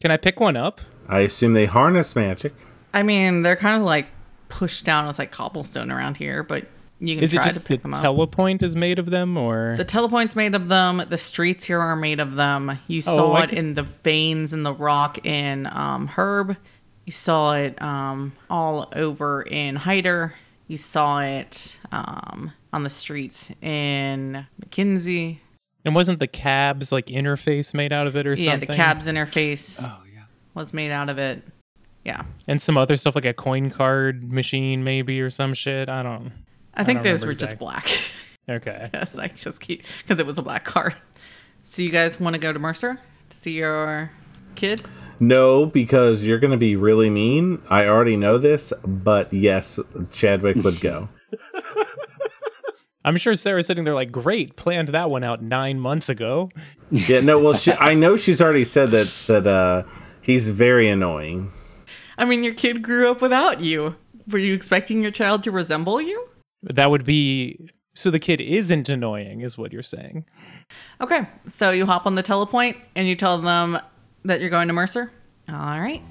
Speaker 3: Can I pick one up?
Speaker 6: I assume they harness magic.
Speaker 2: I mean, they're kind of like pushed down as like cobblestone around here, but you can
Speaker 3: Is it just
Speaker 2: to
Speaker 3: the
Speaker 2: pick them up.
Speaker 3: telepoint is made of them, or
Speaker 2: The telepoint's made of them. The streets here are made of them. You
Speaker 3: Oh,
Speaker 2: saw
Speaker 3: I
Speaker 2: it
Speaker 3: guess-
Speaker 2: in the veins in the rock in um, Herb. You saw it um, all over in Hyder. You saw it um, on the streets in McKinsey.
Speaker 3: and wasn't the cabs like interface made out of it or
Speaker 2: Yeah,
Speaker 3: something?
Speaker 2: Yeah the cab's interface
Speaker 5: Oh yeah.
Speaker 2: was made out of it. Yeah.
Speaker 3: and some other stuff like a coin card machine, maybe or some shit. I don't.
Speaker 2: I think
Speaker 3: don't
Speaker 2: those
Speaker 3: remember
Speaker 2: were just black.
Speaker 3: Okay.
Speaker 2: yes, I just keep because it was a black car. So you guys want to go to Mercer to see your kid?
Speaker 6: No, because you're going to be really mean. I already know this, but yes, Chadwick would go.
Speaker 3: I'm sure Sarah's sitting there like, great, planned that one out nine months ago.
Speaker 6: Yeah, no, well, she, I know she's already said that that uh, he's very annoying.
Speaker 2: I mean, your kid grew up without you. Were you expecting your child to resemble you?
Speaker 3: That would be so the kid isn't annoying, is what you're saying.
Speaker 2: Okay, so you hop on the telepoint and you tell them that you're going to Mercer. All right.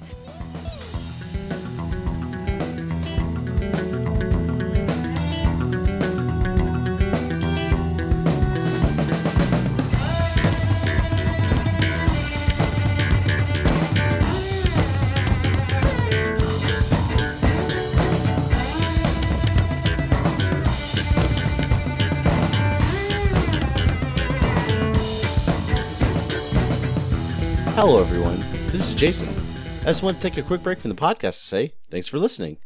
Speaker 4: Hello, everyone. This is Jason. I just want to take a quick break from the podcast to say thanks for listening.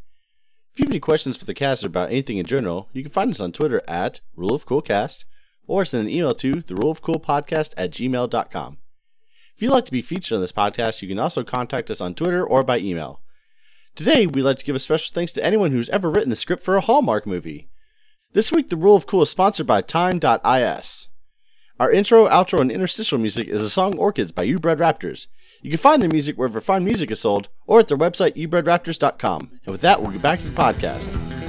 Speaker 4: If you have any questions for the cast or about anything in general, you can find us on Twitter at Rule of Cool Cast or send an email to the Rule of Cool Podcast at gmail.com. If you'd like to be featured on this podcast, you can also contact us on Twitter or by email. Today, we'd like to give a special thanks to anyone who's ever written the script for a Hallmark movie. This week, the Rule of Cool is sponsored by Time.is. Our intro, outro, and interstitial music is the song Orchids by You Bred Raptors. You can find their music wherever fine music is sold or at their website, youbredraptors.com. And with that, we'll get back to the podcast.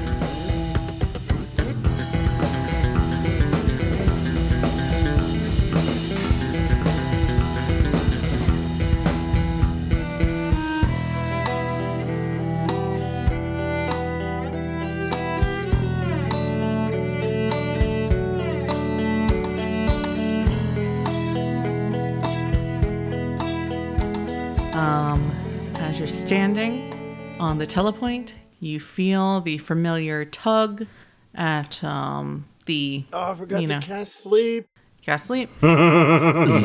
Speaker 2: Standing on the telepoint, you feel the familiar tug at um, the
Speaker 4: Oh, I forgot
Speaker 2: You
Speaker 4: to
Speaker 2: know.
Speaker 4: cast sleep.
Speaker 2: gas sleep. you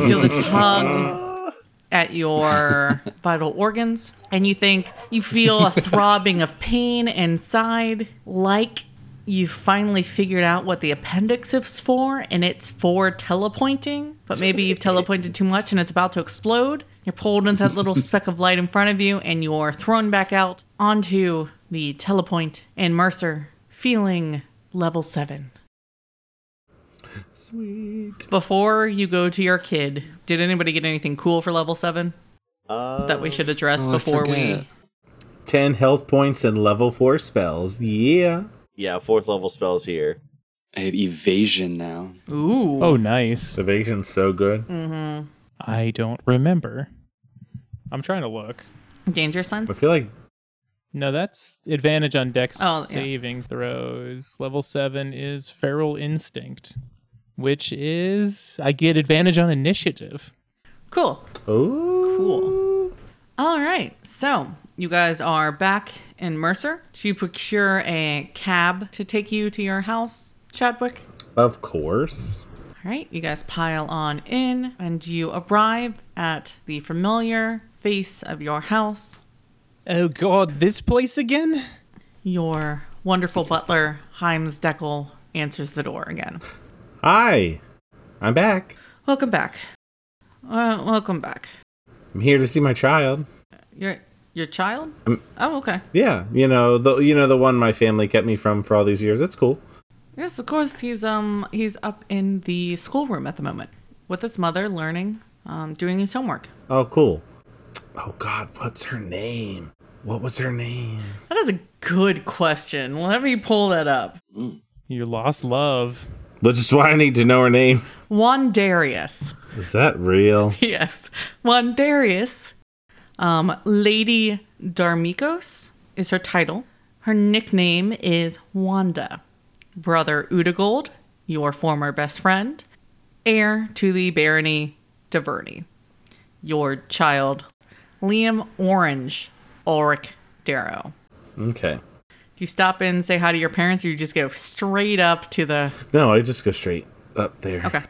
Speaker 2: feel the tug at your vital organs, and you think you feel a throbbing of pain inside, like you finally figured out what the appendix is for, and it's for telepointing. But maybe you've telepointed too much and it's about to explode. You're pulled into that little speck of light in front of you, and you're thrown back out onto the telepoint. And Mercer, feeling level seven.
Speaker 6: Sweet.
Speaker 2: Before you go to your kid, did anybody get anything cool for level seven
Speaker 4: Uh,
Speaker 2: that we should address
Speaker 5: Oh,
Speaker 2: before we?
Speaker 6: 10 health points and level 4 spells. Yeah.
Speaker 4: Yeah, fourth level spells here.
Speaker 5: I have evasion now.
Speaker 2: Ooh.
Speaker 3: Oh, nice.
Speaker 6: Evasion's so good.
Speaker 2: Mm-hmm.
Speaker 3: I don't remember. I'm trying to look.
Speaker 2: Danger sense.
Speaker 6: I
Speaker 2: sense.
Speaker 6: feel like
Speaker 3: No, that's advantage on dex
Speaker 2: Oh, yeah.
Speaker 3: saving throws. Level 7 is Feral Instinct, which is I get advantage on initiative.
Speaker 2: Cool.
Speaker 6: oh,
Speaker 2: Cool. All right. So you guys are back in Mercer. Do you procure a cab to take you to your house, Chadwick?
Speaker 6: of course.
Speaker 2: All right. You guys pile on in, and you arrive at the familiar face of your house.
Speaker 3: Oh god, this place again?
Speaker 2: Your wonderful butler, Heims Deckel, answers the door again.
Speaker 6: Hi. I'm back.
Speaker 2: Welcome back. Uh, welcome back.
Speaker 6: I'm here to see my child.
Speaker 2: Your your child?
Speaker 6: Um,
Speaker 2: oh, okay.
Speaker 6: Yeah, you know, the you know the one my family kept me from for all these years. It's cool.
Speaker 2: Yes, of course. He's um he's up in the schoolroom at the moment with his mother, learning, um, doing his homework.
Speaker 6: Oh, cool. Oh god, what's her name? What was her name?
Speaker 2: That is a good question. Let me pull that up.
Speaker 3: Your lost love.
Speaker 6: Which is why I need to know her name.
Speaker 2: Wandarius.
Speaker 6: Is that real?
Speaker 2: Yes, Wandarius. Um, Lady Darmikos is her title. Her nickname is Wanda. Brother Udagold, your former best friend, heir to the barony de Verney. Your child, Liam Orange Ulrich Darrow.
Speaker 6: Okay.
Speaker 2: Do you stop in and say hi to your parents, or you just go straight up to the
Speaker 6: No, I just go straight up there.
Speaker 2: Okay.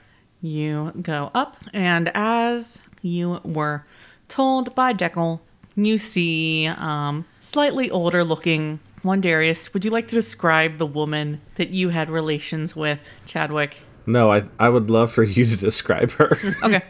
Speaker 2: You go up, and as you were told by Deckel, you see um, slightly older looking Wandarius. Would you like to describe the woman that you had relations with, Chadwick?
Speaker 6: No, I I would love for you to describe her.
Speaker 2: Okay.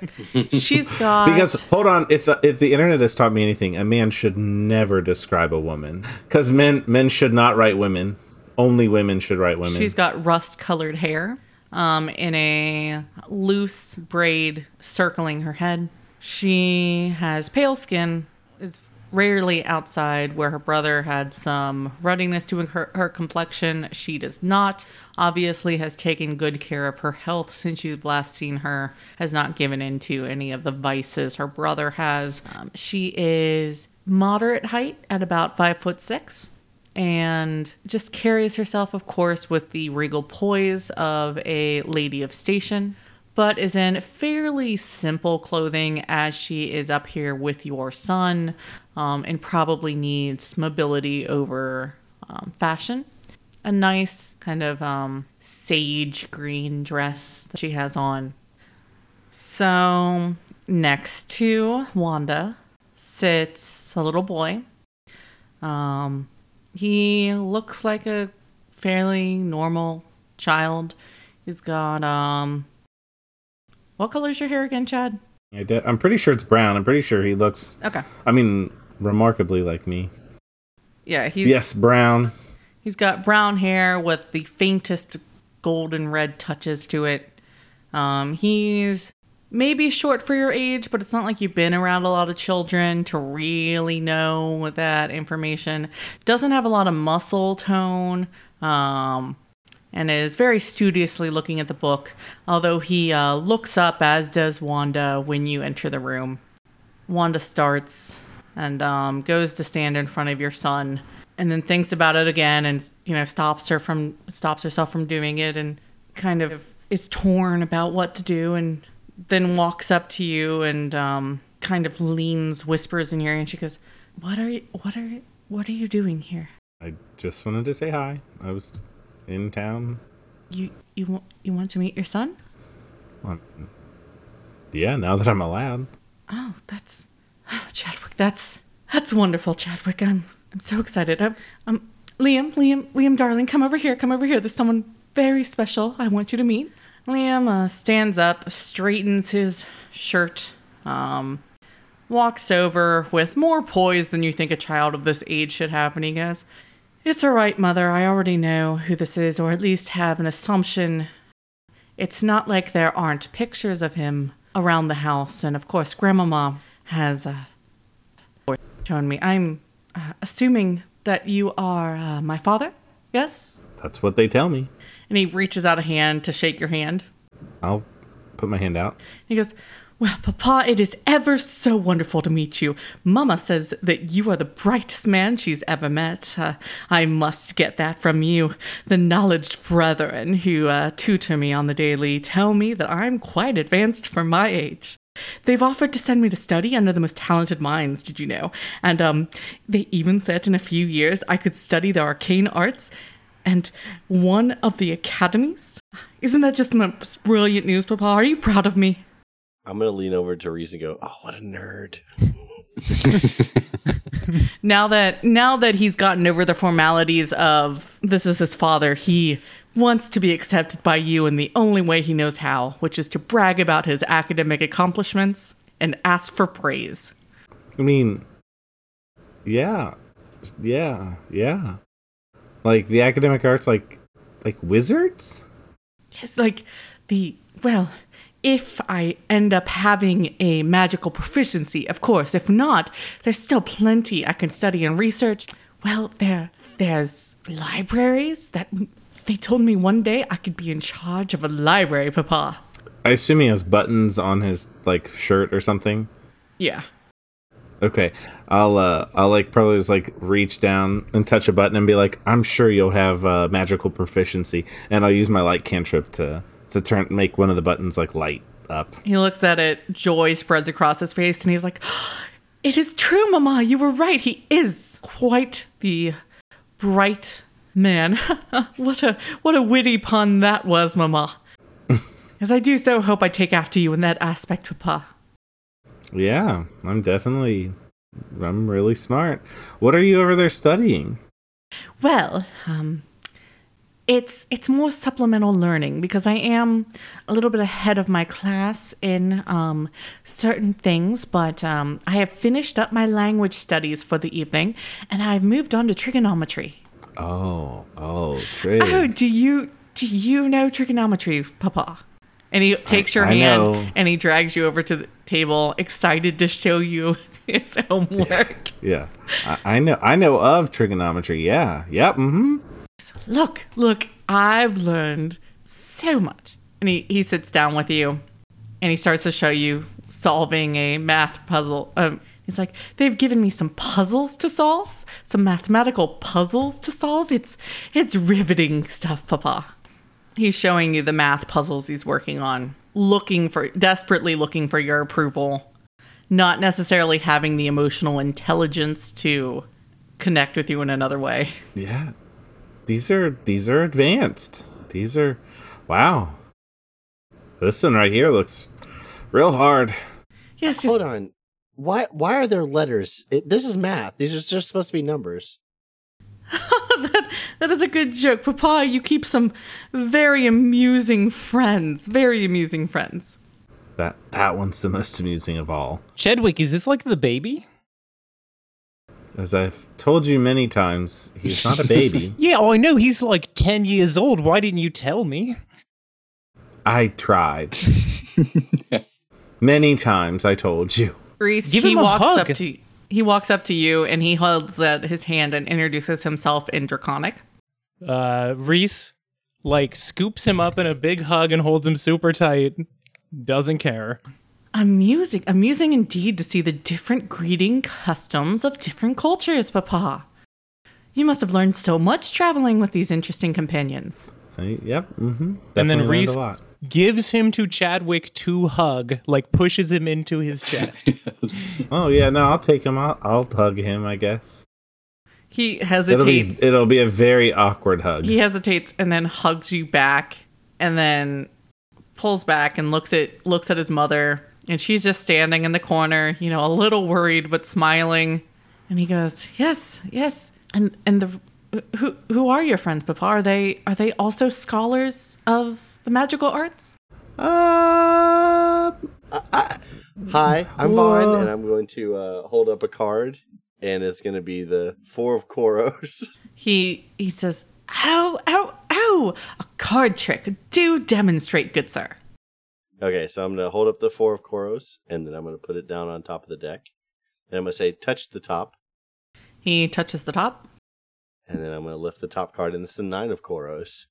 Speaker 2: She's got.
Speaker 6: because hold on, if the if the internet has taught me anything, a man should never describe a woman. Because men men should not write women. Only women should write women.
Speaker 2: She's got rust colored hair um, in a loose braid circling her head. She has pale skin, is rarely outside where her brother had some ruddiness to her, her complexion. She does not. Obviously, has taken good care of her health since you've last seen her, has not given into any of the vices her brother has. Um, she is moderate height at about five foot six and just carries herself, of course, with the regal poise of a lady of station, but is in fairly simple clothing as she is up here with your son um, and probably needs mobility over um, fashion. A nice kind of um, sage green dress that she has on. So next to Wanda sits a little boy. Um, he looks like a fairly normal child. He's got um, what color's your hair again, Chad?
Speaker 6: I'm pretty sure it's brown. I'm pretty sure he looks.
Speaker 2: Okay.
Speaker 6: I mean, remarkably like me.
Speaker 2: Yeah, he's
Speaker 6: Yes, brown.
Speaker 2: He's got brown hair with the faintest golden red touches to it. Um, he's maybe short for your age, but it's not like you've been around a lot of children to really know that information. Doesn't have a lot of muscle tone, um, and is very studiously looking at the book, although he uh, looks up, as does Wanda, when you enter the room. Wanda starts and um, goes to stand in front of your son and then thinks about it again and you know stops her from stops herself from doing it and kind of is torn about what to do and then walks up to you and um, kind of leans whispers in your ear and she goes what are you what are what are you doing here
Speaker 6: I just wanted to say hi. I was in town.
Speaker 2: you you want you want to meet your son
Speaker 6: Well, Yeah, now that I'm allowed.
Speaker 2: oh that's chadwick that's that's wonderful chadwick. I'm i'm so excited. I'm, I'm liam liam liam darling come over here come over here. There's someone very special i want you to meet. Liam uh, stands up straightens his shirt um walks over with more poise than you think a child of this age should have and he goes it's all right mother. I already know who this is or at least have an assumption. It's not like there aren't pictures of him around the house, and of course, Grandmama has uh, shown me. I'm uh, assuming that you are uh, my father. Yes.
Speaker 6: That's what they tell me.
Speaker 2: And he reaches out a hand to shake your hand.
Speaker 6: I'll put my hand out.
Speaker 2: He goes, Well, Papa, it is ever so wonderful to meet you. Mama says that you are the brightest man she's ever met. Uh, I must get that from you. The knowledge brethren who uh, tutor me on the daily tell me that I'm quite advanced for my age. They've offered to send me to study under the most talented minds, did you know? And um, they even said in a few years I could study the arcane arts and one of the academies. Isn't that just the most brilliant news, Papa? Are you proud of me?
Speaker 4: I'm gonna lean over to Rhys and go, "Oh, what a nerd!"
Speaker 2: now that now that he's gotten over the formalities of this is his father, he wants to be accepted by you in the only way he knows how, which is to brag about his academic accomplishments and ask for praise.
Speaker 6: I mean, yeah, yeah, yeah. Like the academic arts, like like wizards.
Speaker 2: It's like the well, if I end up having a magical proficiency, of course. If not, there's still plenty I can study and research. Well, there there's libraries that they told me one day I could be in charge of a library, Papa.
Speaker 6: I assume he has buttons on his like shirt or something.
Speaker 2: Yeah.
Speaker 6: Okay, I'll uh, I'll like probably just like reach down and touch a button and be like, I'm sure you'll have uh, magical proficiency, and I'll use my light cantrip to to turn make one of the buttons like light up.
Speaker 2: He looks at it, joy spreads across his face, and he's like, It is true, Mama, you were right. He is quite the bright man. what a what a witty pun that was, Mama. As I do so hope I take after you in that aspect, Papa.
Speaker 6: Yeah, I'm definitely I'm really smart. What are you over there studying?
Speaker 2: Well, um, it's it's more supplemental learning because I am a little bit ahead of my class in um, certain things, but um, I have finished up my language studies for the evening, and I've moved on to trigonometry.
Speaker 6: Oh, oh, trig.
Speaker 2: Oh, do you do you know trigonometry, Papa? And he takes your
Speaker 6: I
Speaker 2: hand
Speaker 6: know.
Speaker 2: and he drags you over to the table, excited to show you his homework.
Speaker 6: Yeah, I, I know. I know of trigonometry. Yeah. Yep. Mm-hmm.
Speaker 2: look, look, I've learned so much. And he, he sits down with you and he starts to show you solving a math puzzle. Um, he's like, they've given me some puzzles to solve, some mathematical puzzles to solve. It's it's riveting stuff, Papa. He's showing you the math puzzles he's working on, looking for desperately looking for your approval, not necessarily having the emotional intelligence to connect with you in another way.
Speaker 6: Yeah. These are these are advanced. These are wow. This one right here looks real hard.
Speaker 2: Yes, just
Speaker 4: Hold on. Why why are there letters? It, this is math. These are just supposed to be numbers.
Speaker 2: that, that is a good joke. Papa, you keep some very amusing friends. Very amusing friends.
Speaker 6: That that one's the most amusing of all.
Speaker 3: Chadwick, is this like the baby?
Speaker 6: As I've told you many times, he's not a baby.
Speaker 3: Yeah, oh, I know he's like 10 years old. Why didn't you tell me?
Speaker 6: I tried. many times I told you.
Speaker 2: Rhys,
Speaker 3: Give
Speaker 2: he
Speaker 3: him a
Speaker 2: walks
Speaker 3: hug.
Speaker 2: up to he walks up to you and he holds out his hand and introduces himself in Draconic.
Speaker 3: Uh, Rhys, like, scoops him up in a big hug and holds him super tight. Doesn't care.
Speaker 2: Amusing, amusing indeed to see the different greeting customs of different cultures, Papa. You must have learned so much traveling with these interesting companions.
Speaker 6: I- yep. Mm-hmm.
Speaker 3: And then Rhys
Speaker 6: a lot.
Speaker 3: Gives him to Chadwick to hug, like, pushes him into his chest.
Speaker 6: Oh yeah, no, I'll take him. I'll, I'll hug him. I guess
Speaker 2: He
Speaker 6: it'll be
Speaker 2: hesitates.
Speaker 6: it'll be a very awkward hug.
Speaker 2: he hesitates and then hugs you back and then pulls back and looks at looks at his mother and she's just standing in the corner, you know, a little worried but smiling. And he goes, "Yes, yes." And and the who who are your friends, Papa? Are they are they also scholars of the magical arts?
Speaker 6: Uh,
Speaker 4: Hi, I'm Vaan, and I'm going to uh, hold up a card, and it's going to be the Four of Koros.
Speaker 2: He he says, "Ow, ow, ow! A card trick. Do demonstrate, good sir."
Speaker 4: okay, so I'm going to hold up the Four of Koros, and then I'm going to put it down on top of the deck. And I'm going to say, touch the top,
Speaker 2: He touches the top.
Speaker 4: and then I'm going to lift the top card, and it's the Nine of Koros.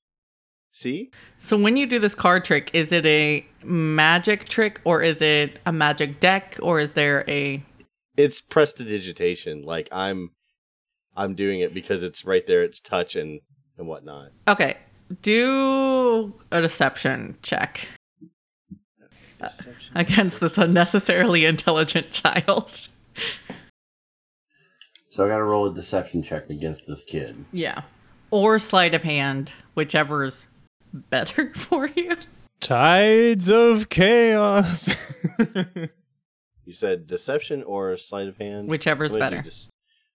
Speaker 4: See?
Speaker 2: So when you do this card trick, is it a magic trick or is it a magic deck or is there a
Speaker 4: It's prestidigitation. Like, I'm. I'm doing it because it's right there. It's touch and and whatnot.
Speaker 2: Okay, do a deception check against this unnecessarily intelligent child.
Speaker 4: So I got to roll a deception check against this kid.
Speaker 2: Yeah. Or sleight of hand, whichever's better for you.
Speaker 3: Tides of chaos.
Speaker 4: You said deception or sleight of hand?
Speaker 2: Whichever's
Speaker 4: I'm
Speaker 2: better.
Speaker 4: dece-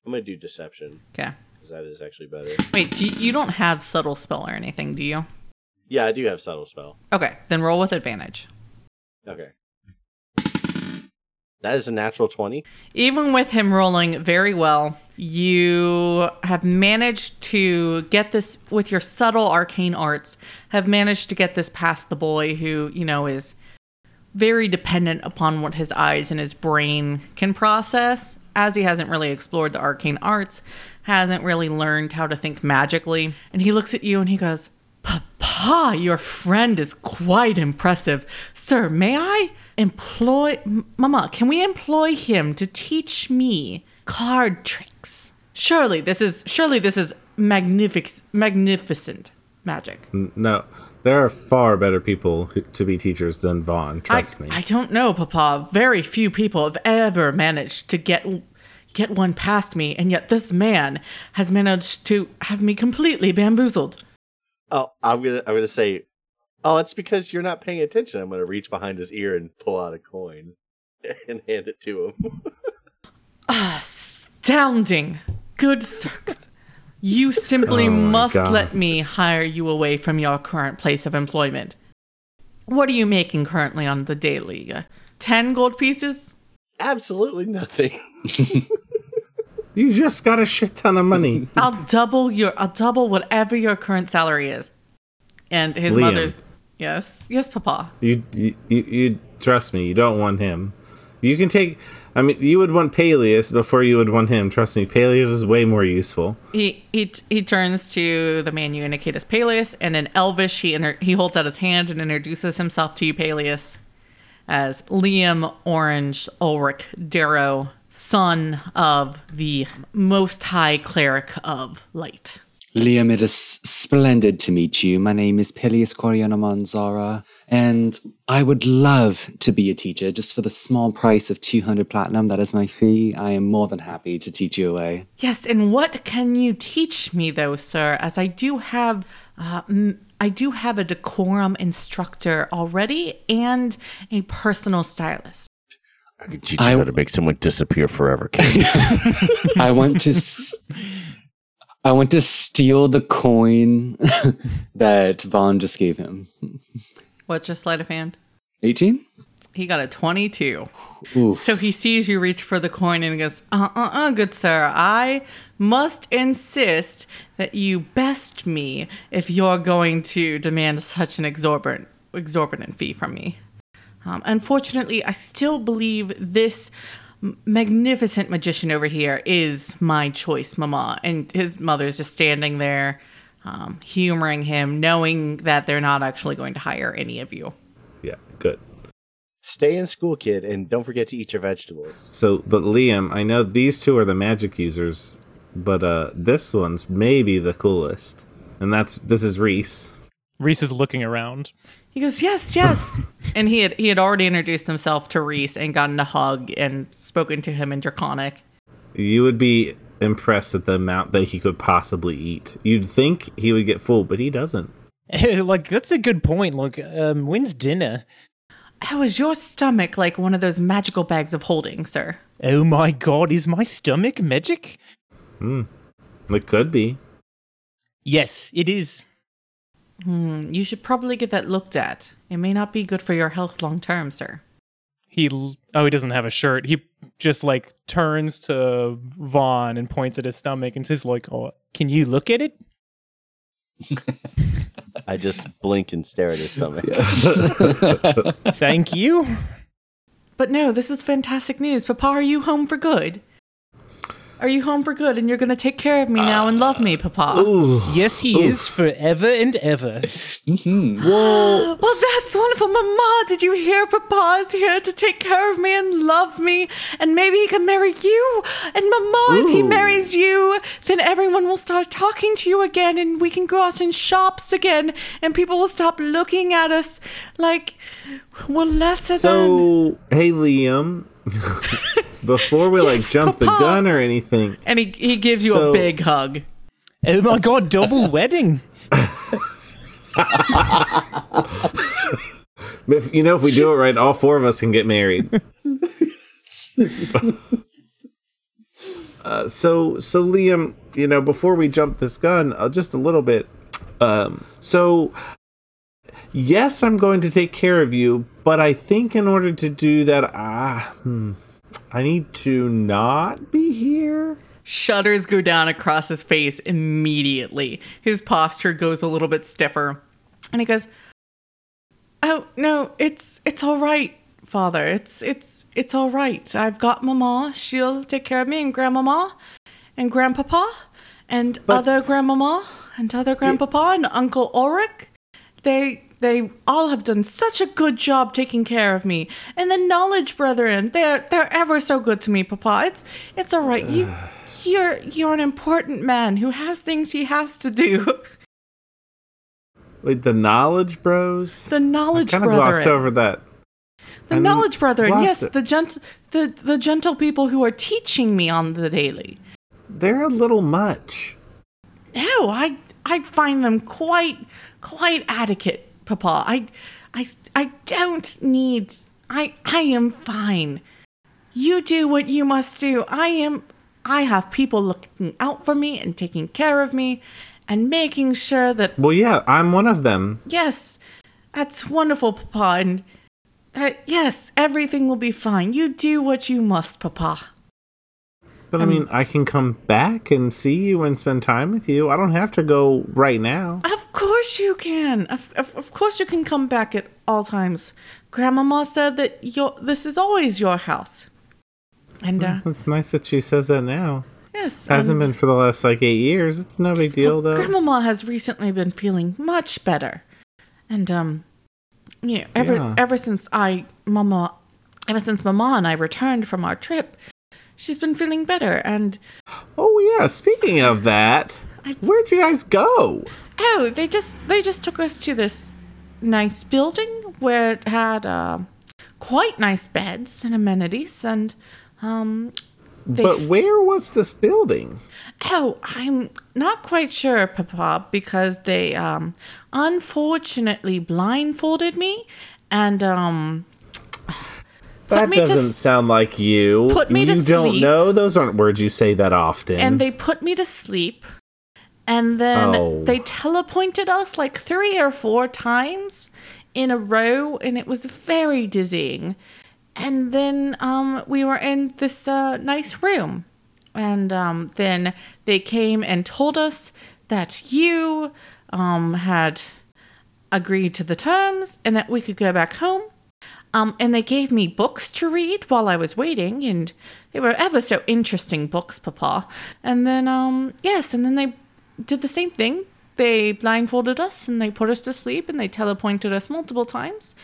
Speaker 4: I'm going to do deception
Speaker 2: Okay.
Speaker 4: because that is actually better.
Speaker 2: Wait, do you, you don't have subtle spell or anything, do you?
Speaker 4: Yeah, I do have subtle spell.
Speaker 2: Okay, then roll with advantage.
Speaker 4: Okay. That is a natural 20.
Speaker 2: even with him rolling very well, you have managed to get this with your subtle arcane arts, have managed to get this past the boy who, you know, is very dependent upon what his eyes and his brain can process, as he hasn't really explored the arcane arts, hasn't really learned how to think magically. And he looks at you and he goes, Papa, your friend is quite impressive. Sir, may I employ. M- Mama, can we employ him to teach me card tricks? Surely this is. Surely this is magnific- magnificent magic.
Speaker 6: No, there are far better people who, to be teachers than Vaan.
Speaker 2: I,
Speaker 6: Trust me.
Speaker 2: I don't know, Papa. Very few people have ever managed to get get one past me, and yet this man has managed to have me completely bamboozled.
Speaker 4: Oh, I'm going to I'm going to say Oh, it's because you're not paying attention. I'm going to reach behind his ear and pull out a coin and hand it to him.
Speaker 2: Astounding. Good circus. You simply
Speaker 6: Oh
Speaker 2: must
Speaker 6: God.
Speaker 2: let me hire you away from your current place of employment. What are you making currently on the daily? Uh, Ten gold pieces?
Speaker 4: Absolutely nothing.
Speaker 6: you just got a shit ton of money.
Speaker 2: I'll double your I'll double whatever your current salary is. And his
Speaker 6: Liam.
Speaker 2: mother's Yes. Yes, Papa.
Speaker 6: You, you, you, trust me. You don't want him. You can take. I mean, you would want Paelias before you would want him. Trust me, Paelias is way more useful.
Speaker 2: He he he turns to the man you indicate as Paelias, and in Elvish he inter- he holds out his hand and introduces himself to you, Paelias, as Liam Orange Ulrich Darrow, son of the Most High Cleric of Light.
Speaker 5: Liam, it is splendid to meet you. My name is Paelias Coriana Manzara, and I would love to be a teacher just for the small price of 200 platinum. That is my fee. I am more than happy to teach you away.
Speaker 2: Yes, and what can you teach me, though, sir? As I do have, uh, m- I do have a decorum instructor already, and a personal stylist.
Speaker 4: I could teach
Speaker 5: I-
Speaker 4: you how to make someone disappear forever.
Speaker 5: I want to. S- I want to steal the coin that Vaan just gave him.
Speaker 2: What's your sleight of hand?
Speaker 5: 18?
Speaker 2: He got a 22.
Speaker 5: Oof.
Speaker 2: So he sees you reach for the coin and he goes, uh uh uh, good sir, I must insist that you best me if you're going to demand such an exorbitant, exorbitant fee from me. Um, unfortunately, I still believe this magnificent magician over here is my choice, Mama. And his mother's just standing there, um, humoring him, knowing that they're not actually going to hire any of you.
Speaker 6: Yeah, good.
Speaker 4: Stay in school, kid, and don't forget to eat your vegetables.
Speaker 6: So, but Liam, I know these two are the magic users, but uh, this one's maybe the coolest, and that's this is Rhys.
Speaker 3: Rhys is looking around.
Speaker 2: He goes, "Yes, yes." and he had he had already introduced himself to Rhys and gotten a hug and spoken to him in Draconic.
Speaker 6: You would be impressed at the amount that he could possibly eat. You'd think he would get full, but he doesn't.
Speaker 3: like that's a good point. Like, um, when's dinner?
Speaker 2: How is your stomach like one of those magical bags of holding, sir?
Speaker 3: Oh my god, is my stomach magic? Hmm.
Speaker 6: It could be.
Speaker 3: Yes, it is.
Speaker 2: Hmm, you should probably get that looked at. It may not be good for your health long term, sir.
Speaker 3: He oh, he doesn't have a shirt. He just like turns to Vaan and points at his stomach and says like, "Oh, can you look at it?"
Speaker 4: I just blink and stare at his stomach.
Speaker 3: Thank you.
Speaker 2: But no, this is fantastic news. Papa, are you home for good? Are you home for good and you're going to take care of me now and love me, Papa?
Speaker 6: Ooh.
Speaker 3: Yes, he is forever and ever. Mm-hmm.
Speaker 6: Whoa.
Speaker 2: Well, that's wonderful, Mama. Did you hear? Papa is here to take care of me and love me, and maybe he can marry you. And Mama, if he marries you, then everyone will start talking to you again, and we can go out in shops again, and people will stop looking at us like we're lesser than.
Speaker 6: So, hey Liam, before we like
Speaker 2: Yes,
Speaker 6: jump the gun or anything,
Speaker 2: And he he gives you
Speaker 6: So-
Speaker 2: a big hug.
Speaker 3: Oh my god, double wedding.
Speaker 6: if you know if we do it right, all four of us can get married. uh, so, so Liam, you know, before we jump this gun, uh, just a little bit. Um, so, yes, I'm going to take care of you, but I think in order to do that, ah, hmm, I need to not be here.
Speaker 2: Shudders go down across his face immediately. His posture goes a little bit stiffer. And he goes, "Oh, no, it's it's all right, father. It's it's it's all right. I've got mama. She'll take care of me and grandmama and grandpapa and other grandmama and other grandpapa and Uncle Ulrich. They they all have done such a good job taking care of me. And the knowledge brethren, they're they're ever so good to me, Papa. It's it's all right. You you're you're an important man who has things he has to do.
Speaker 6: Wait, the knowledge bros?
Speaker 2: The knowledge
Speaker 6: kind of
Speaker 2: brethren.
Speaker 6: glossed over that.
Speaker 2: The
Speaker 6: I
Speaker 2: knowledge brethren, yes,
Speaker 6: it.
Speaker 2: the gent the the gentle people who are teaching me on the daily.
Speaker 6: They're a little much.
Speaker 2: No, I I find them quite quite adequate, Papa. I I I don't need I I am fine. You do what you must do. I am I have people looking out for me and taking care of me and making sure that
Speaker 6: Well, yeah, I'm one of them.
Speaker 2: yes, that's wonderful, Papa. And uh, yes, everything will be fine. You do what you must, Papa.
Speaker 6: But I mean, I can come back and see you and spend time with you. I don't have to go right now.
Speaker 2: Of course you can. Of, of, of course you can come back at all times. Grandmama said that your this is always your house. And uh,
Speaker 6: It's nice that she says that now.
Speaker 2: yes,
Speaker 6: Hasn't been for the last like eight years. It's no big deal though.
Speaker 2: Grandmama has recently been feeling much better, and um, you know, ever
Speaker 6: Yeah.
Speaker 2: ever since I, Mama, ever since Mama and I returned from our trip, she's been feeling better. And
Speaker 6: Oh yeah. Speaking of that,
Speaker 2: I-
Speaker 6: where'd you guys go?
Speaker 2: oh, they just they just took us to this nice building where it had uh, quite nice beds and amenities, and um, they
Speaker 6: But where was this building?
Speaker 2: Oh, I'm not quite sure, Papa, because they um unfortunately blindfolded me and um
Speaker 6: That doesn't
Speaker 2: s-
Speaker 6: sound like you.
Speaker 2: Put me
Speaker 6: you
Speaker 2: to
Speaker 6: don't know. Those aren't words you say that often.
Speaker 2: and they put me to sleep and then
Speaker 6: Oh.
Speaker 2: they telepointed us like three or four times in a row and it was very dizzying and then um, we were in this uh, nice room and um, then they came and told us that you um, had agreed to the terms and that we could go back home um, and they gave me books to read while I was waiting, and they were ever so interesting books, Papa. And then, um, yes, and then they did the same thing. They blindfolded us and they put us to sleep and they telepointed us multiple times.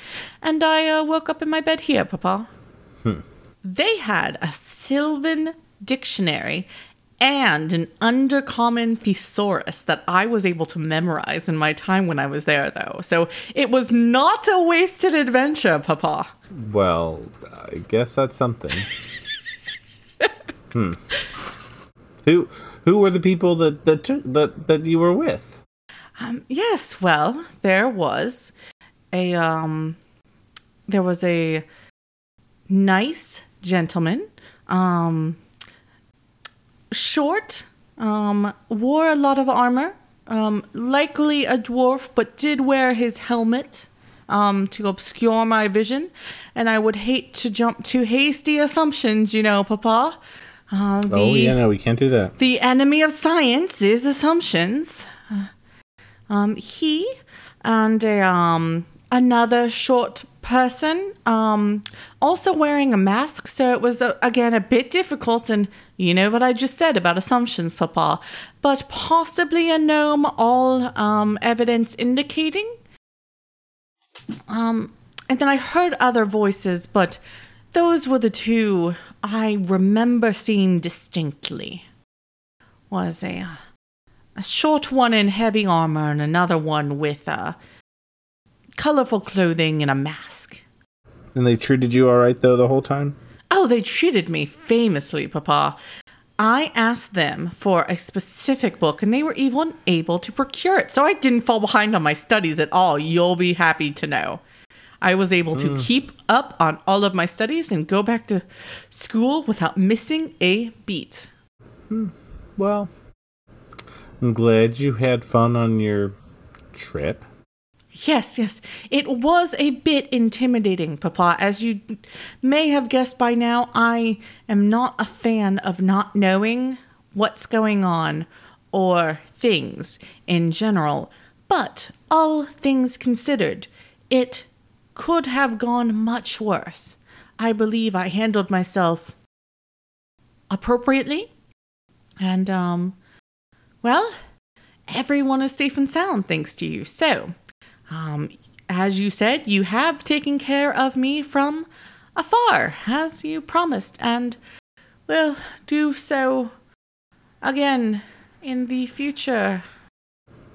Speaker 2: And I uh, woke up in my bed here, Papa. They had a Sylvan dictionary and an undercommon thesaurus that I was able to memorize in my time when I was there, though. So it was not a wasted adventure, Papa.
Speaker 6: well, I guess that's something. hmm. Who who were the people that that took that that you were with?
Speaker 2: Um, yes, well, there was a um, there was a nice gentleman, um, short, um, wore a lot of armor, um, likely a dwarf, but did wear his helmet. Um, to obscure my vision, and I would hate to jump to hasty assumptions, you know, Papa. Uh, the,
Speaker 6: Oh yeah, no, we can't do that.
Speaker 2: the enemy of science is assumptions. Um, he and a, um, another short person, um, also wearing a mask. So it was uh, again a bit difficult, and you know what I just said about assumptions, Papa. But possibly a gnome. All um, evidence indicating. Um, and then I heard other voices, but those were the two I remember seeing distinctly. Was a uh, a short one in heavy armor and another one with uh, colorful clothing and a mask.
Speaker 6: And they treated you all right though the whole time.
Speaker 2: Oh, they treated me famously, Papa. I asked them for a specific book, and they were even able to procure it. So I didn't fall behind on my studies at all. You'll be happy to know. I was able to hmm. keep up on all of my studies and go back to school without missing a beat. Hmm.
Speaker 6: Well, I'm glad you had fun on your trip.
Speaker 2: Yes, yes. It was a bit intimidating, Papa. As you may have guessed by now, I am not a fan of not knowing what's going on or things in general. But all things considered, it could have gone much worse. I believe I handled myself appropriately. And, um, well, everyone is safe and sound thanks to you. So, um, as you said, you have taken care of me from afar, as you promised, and will do so again in the future.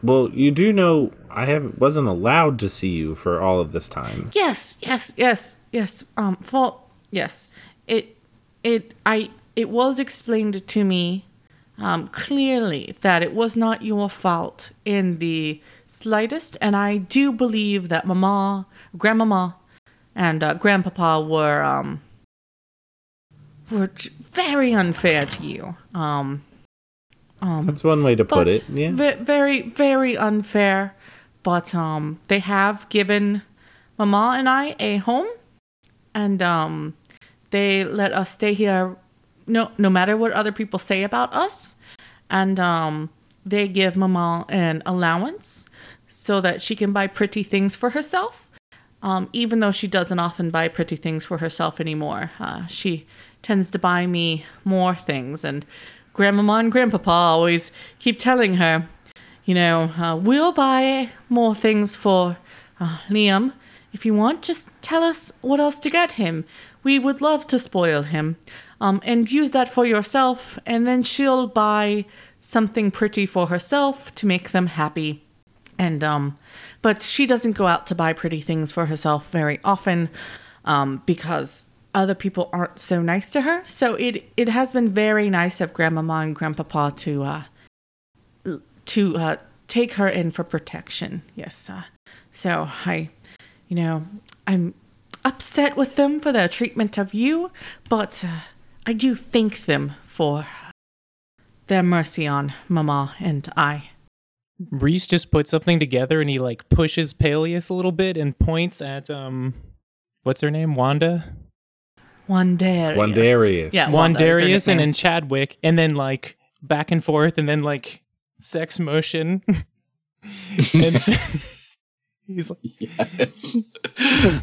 Speaker 6: Well, you do know I haven't wasn't allowed to see you for all of this time.
Speaker 2: Yes, yes, yes, yes. Um, for yes, it, it, I, it was explained to me, um, clearly that it was not your fault in the slightest, and I do believe that Mama, Grandmama, and uh, Grandpapa were um were very unfair to you. Um, um,
Speaker 6: That's one way to put it. Yeah.
Speaker 2: ve- very, very unfair. But um, they have given Mama and I a home, and um, they let us stay here. No, no matter what other people say about us, and um, they give Mama an allowance so that she can buy pretty things for herself. Um, even though she doesn't often buy pretty things for herself anymore, uh, she tends to buy me more things. And Grandmama and Grandpapa always keep telling her, you know, uh, we'll buy more things for uh, Liam. If you want, just tell us what else to get him. We would love to spoil him. Um, and use that for yourself, and then she'll buy something pretty for herself to make them happy. And um, but she doesn't go out to buy pretty things for herself very often, um, because other people aren't so nice to her. So it it has been very nice of Grandmama and Grandpapa to uh, to uh, take her in for protection. Yes. Uh, so I, you know, I'm upset with them for their treatment of you, but uh, I do thank them for their mercy on Mama and I.
Speaker 3: Rhys just put something together and he like pushes Paelias a little bit and points at um what's her name? Wanda?
Speaker 2: Wandarius.
Speaker 6: Wandarius.
Speaker 2: Yeah, Wanda
Speaker 3: Wandarius and then Chadwick and then like back and forth and then like sex motion. and he's like
Speaker 5: Yes.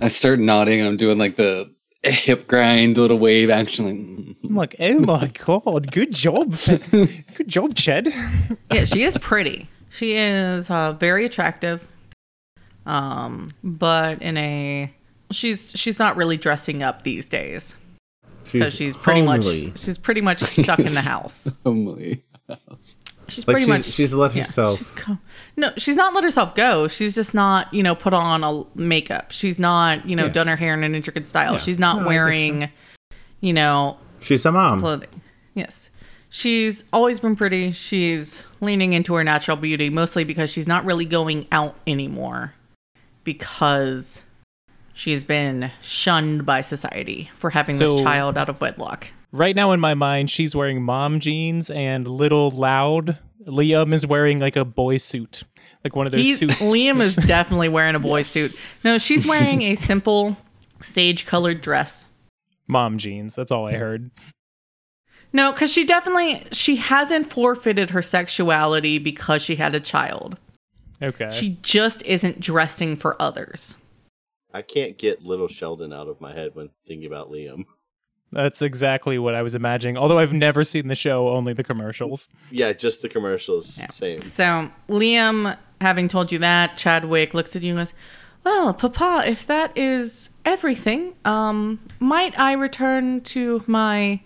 Speaker 5: I start nodding and I'm doing like the hip grind, little wave action. Like.
Speaker 3: I'm like, oh my god, good job. Good job, Chad.
Speaker 2: yeah, she is pretty. She is uh, very attractive. Um, but in a she's she's not really dressing up these days because she's pretty
Speaker 6: homely.
Speaker 2: much she's pretty much stuck in the house.
Speaker 5: homely.
Speaker 2: She's
Speaker 6: like
Speaker 2: pretty
Speaker 6: she's,
Speaker 2: much
Speaker 6: she's let
Speaker 2: yeah,
Speaker 6: herself.
Speaker 2: she's co- no, she's not let herself go. She's just not, you know, put on a makeup. She's not, you know,
Speaker 6: Yeah.
Speaker 2: done her hair in an intricate style.
Speaker 6: Yeah.
Speaker 2: She's not
Speaker 6: No,
Speaker 2: wearing, you know,
Speaker 6: she's a mom.
Speaker 2: clothing. Yes. She's always been pretty. She's leaning into her natural beauty, mostly because she's not really going out anymore because she's been shunned by society for having
Speaker 3: So-
Speaker 2: this child out of wedlock.
Speaker 3: Right now in my mind, she's wearing mom jeans and little loud. Liam is wearing like a boy suit. Like one of those
Speaker 2: He's,
Speaker 3: suits.
Speaker 2: Liam is definitely wearing a boy suit. No, she's wearing a simple sage colored dress.
Speaker 3: mom jeans. That's all I heard.
Speaker 2: No, because she definitely she hasn't forfeited her sexuality because she had a child.
Speaker 3: Okay.
Speaker 2: She just isn't dressing for others.
Speaker 4: I can't get little Sheldon out of my head when thinking about Liam.
Speaker 3: That's exactly what I was imagining. Although I've never seen the show, only the commercials.
Speaker 4: Yeah, just the commercials.
Speaker 2: Yeah.
Speaker 4: Same.
Speaker 2: So Liam, having told you that, Chadwick looks at you and goes, "Well, Papa, if that is everything, um, might I return to my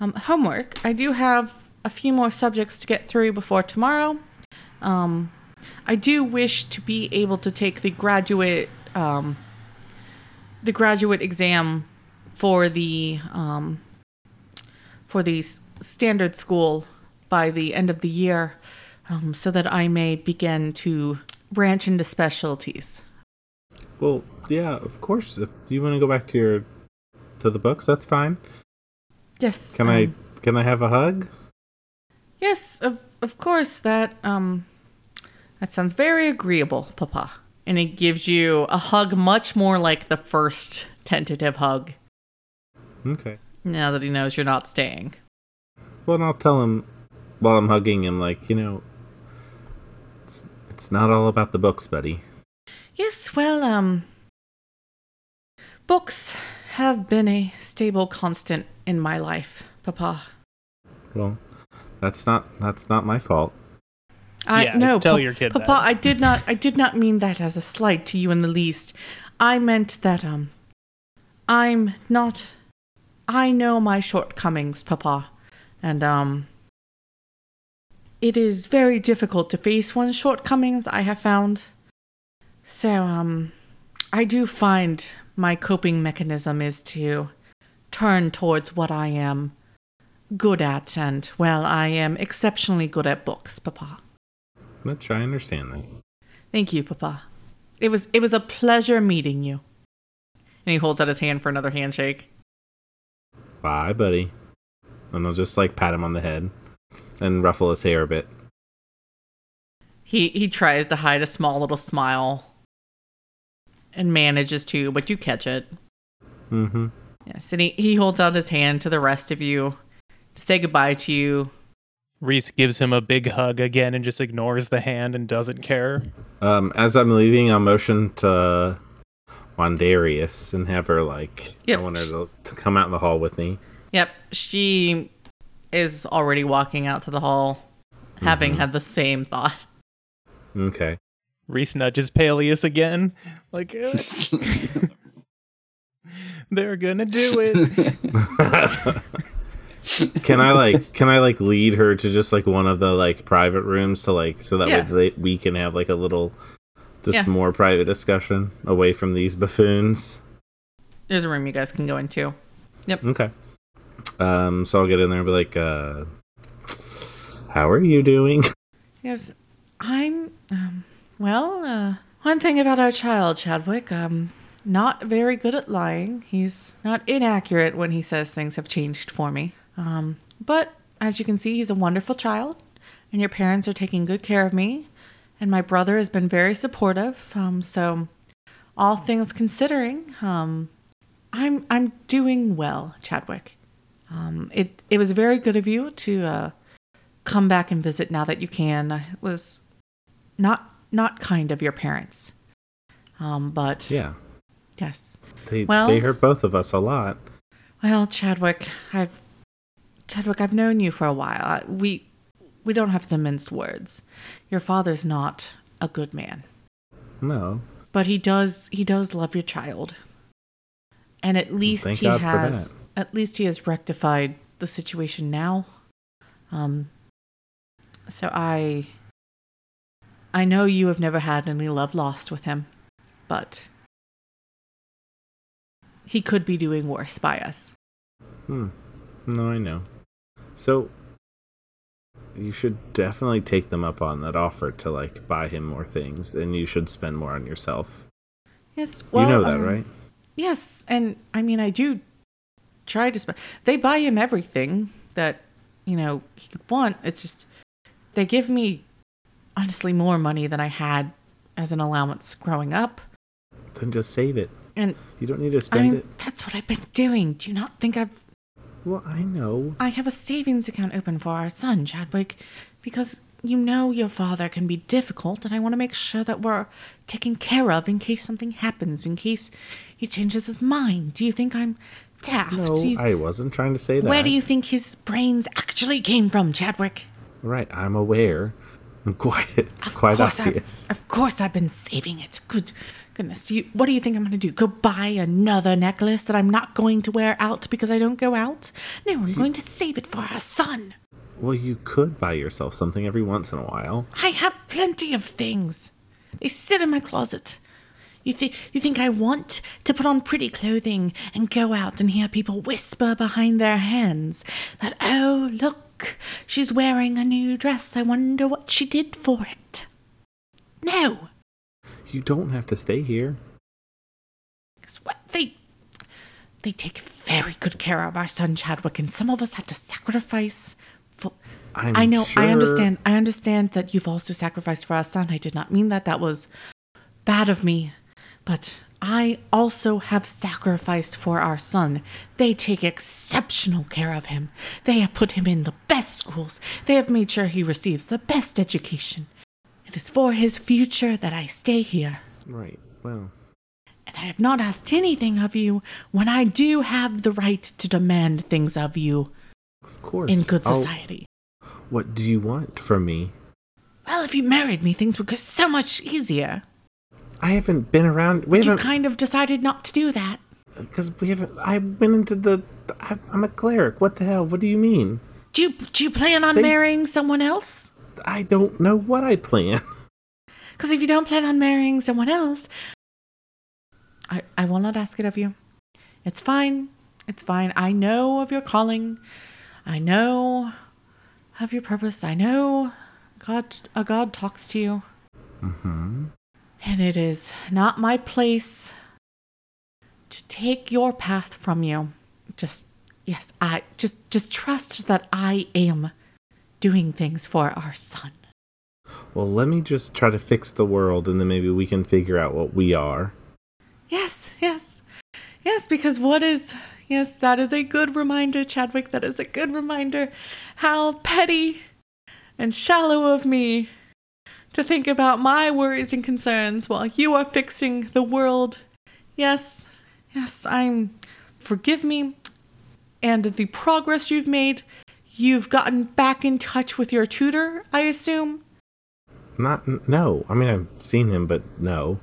Speaker 2: um, homework? I do have a few more subjects to get through before tomorrow. Um, I do wish to be able to take the graduate um, the graduate exam for the um, for the standard school by the end of the year, um, so that I may begin to branch into specialties.
Speaker 6: Well, yeah, of course. If you want to go back to your to the books, that's fine.
Speaker 2: Yes.
Speaker 6: Can I
Speaker 2: um,
Speaker 6: can I have a hug?
Speaker 2: Yes, of of course. That um, that sounds very agreeable, Papa. And it gives you a hug, much more like the first tentative hug.
Speaker 6: Okay.
Speaker 2: Now that he knows you're not staying.
Speaker 6: Well, and I'll tell him while I'm hugging him, like you know, it's it's not all about the books, buddy.
Speaker 2: Yes, well, um, books have been a stable constant in my life, Papa.
Speaker 6: Well, that's not that's not my fault.
Speaker 2: I
Speaker 3: Yeah,
Speaker 2: no,
Speaker 3: tell
Speaker 2: Pa-
Speaker 3: your kid
Speaker 2: Papa.
Speaker 3: that.
Speaker 2: I did not. I did not mean that as a slight to you in the least. I meant that um, I'm not. I know my shortcomings, Papa, and um, it is very difficult to face one's shortcomings. I have found. So um, I do find my coping mechanism is to turn towards what I am good at, and well, I am exceptionally good at books, Papa.
Speaker 6: Which I understand that.
Speaker 2: Thank you, Papa. It was it was a pleasure meeting you. And he holds out his hand for another handshake.
Speaker 6: Bye, buddy. And I'll just like pat him on the head and ruffle his hair a bit.
Speaker 2: He he tries to hide a small little smile and manages to, but you catch it.
Speaker 6: Mm-hmm.
Speaker 2: Yes, and he, he holds out his hand to the rest of you to say goodbye to you.
Speaker 3: Rhys gives him a big hug again and just ignores the hand and doesn't care.
Speaker 6: Um, as I'm leaving, I'll motion to Wandarius and have her like
Speaker 2: Yep.
Speaker 6: I want her to, to come out in the hall with me.
Speaker 2: Yep, she is already walking out to the hall, having had the same thought.
Speaker 6: Okay.
Speaker 3: Rhys nudges Paelias again. Like, "Uh, they're gonna do it.
Speaker 6: can I like can I like lead her to just like one of the like private rooms to like so that
Speaker 2: Yeah.
Speaker 6: way they, we can have like a little just
Speaker 2: Yeah.
Speaker 6: more private discussion away from these buffoons.
Speaker 2: There's a room you guys can go into. Yep.
Speaker 6: Okay. Um so I'll get in there and be like uh how are you doing?
Speaker 2: Yes, I'm. Um, well, uh, one thing about our child, Chadwick. Um, not very good at lying. He's not inaccurate when he says things have changed for me. Um, but as you can see, he's a wonderful child, and your parents are taking good care of me, and my brother has been very supportive. Um, so, all things considering, um, I'm I'm doing well, Chadwick. Um, it it was very good of you to uh, come back and visit now that you can. It was not not kind of your parents, um, but
Speaker 6: Yeah.
Speaker 2: Yes.
Speaker 6: They
Speaker 2: Well-
Speaker 6: they hurt both of us a lot.
Speaker 2: Well, Chadwick, I've Chadwick, I've known you for a while. We we don't have to mince words. Your father's not a good man,
Speaker 6: No.
Speaker 2: but he does he does love your child. And at least
Speaker 6: thank
Speaker 2: he
Speaker 6: God
Speaker 2: has at least he has rectified the situation now. Um so I I know you have never had any love lost with him, but he could be doing worse by us.
Speaker 6: Hmm. No, I know. So you should definitely take them up on that offer to like buy him more things and you should spend more on yourself.
Speaker 2: Yes, well,
Speaker 6: you know that,
Speaker 2: um,
Speaker 6: right?
Speaker 2: Yes, and I mean, I do try to spend. They buy him everything that you know he could want. It's just they give me honestly more money than I had as an allowance growing up,
Speaker 6: Then just save it.
Speaker 2: And
Speaker 6: You don't need to spend I
Speaker 2: mean
Speaker 6: it.
Speaker 2: that's what I've been doing. Do you not think I've?
Speaker 6: Well, I know.
Speaker 2: I have a savings account open for our son, Chadwick, because you know your father can be difficult, and I want to make sure that we're taken care of in case something happens, in case he changes his mind. Do you think I'm daft?
Speaker 6: No,
Speaker 2: you-
Speaker 6: I wasn't trying to say that.
Speaker 2: Where do you think his brains actually came from, Chadwick?
Speaker 6: Right, I'm aware. I'm quiet. It's quite obvious.
Speaker 2: I, of course, I've been saving it. Good goodness. Do you? What do you think I'm going to do? Go buy another necklace that I'm not going to wear out because I don't go out? No, I'm going to save it for our son.
Speaker 6: Well, you could buy yourself something every once in a while.
Speaker 2: I have plenty of things. They sit in my closet. You think you think I want to put on pretty clothing and go out and hear people whisper behind their hands that oh look, she's wearing a new dress. I wonder what she did for it. No,
Speaker 6: You don't have to stay here.
Speaker 2: because what they they take very good care of our son Chadwick, and some of us have to sacrifice. For, I know. I understand. I understand that you've also sacrificed for our son. I did not mean that. That was bad of me. But I also have sacrificed for our son. They take exceptional care of him. They have put him in the best schools. They have made sure he receives the best education. It is for his future that I stay here.
Speaker 6: Right. Well,
Speaker 2: And I have not asked anything of you when I do have the right to demand things of you
Speaker 6: of course.
Speaker 2: in good
Speaker 6: I'll-
Speaker 2: society.
Speaker 6: what do you want from me?
Speaker 2: Well, if you married me, things would go so much easier.
Speaker 6: I haven't been around. We haven't...
Speaker 2: You kind of decided not to do that.
Speaker 6: Uh, because we haven't. I went into the. I, I'm a cleric. What the hell? What do you mean?
Speaker 2: Do you, do you plan on
Speaker 6: They-
Speaker 2: marrying someone else?
Speaker 6: I don't know what I plan.
Speaker 2: Because if you don't plan on marrying someone else, I, I will not ask it of you. It's fine. It's fine. I know of your calling. I know of your purpose. I know God a God talks to you.
Speaker 6: Mm-hmm.
Speaker 2: And it is not my place to take your path from you. Just yes, I just just trust that I am doing things for our son.
Speaker 6: Well, let me just try to fix the world, and then maybe we can figure out what we are.
Speaker 2: Yes, yes. Yes, because what is yes, that is a good reminder, Chadwick, that is a good reminder how petty and shallow of me to think about my worries and concerns while you are fixing the world. Yes, yes, I'm forgive me and the progress you've made. You've gotten back in touch with your tutor, I assume.
Speaker 6: Not no. I mean, I've seen him, but no.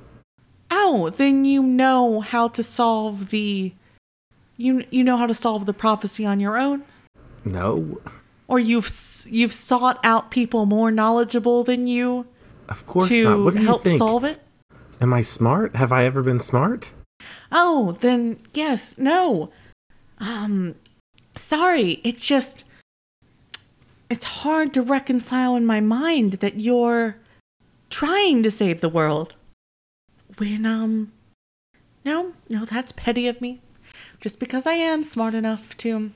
Speaker 2: Oh, then you know how to solve the you you know how to solve the prophecy on your own
Speaker 6: No.
Speaker 2: or you've you've sought out people more knowledgeable than you
Speaker 6: Of course
Speaker 2: to
Speaker 6: not. What do you
Speaker 2: help
Speaker 6: think?
Speaker 2: solve it?
Speaker 6: Am I smart? Have I ever been smart?
Speaker 2: Oh, then yes, no. Um sorry, it just it's hard to reconcile in my mind that you're trying to save the world when um No, no, that's petty of me. Just because I am smart enough to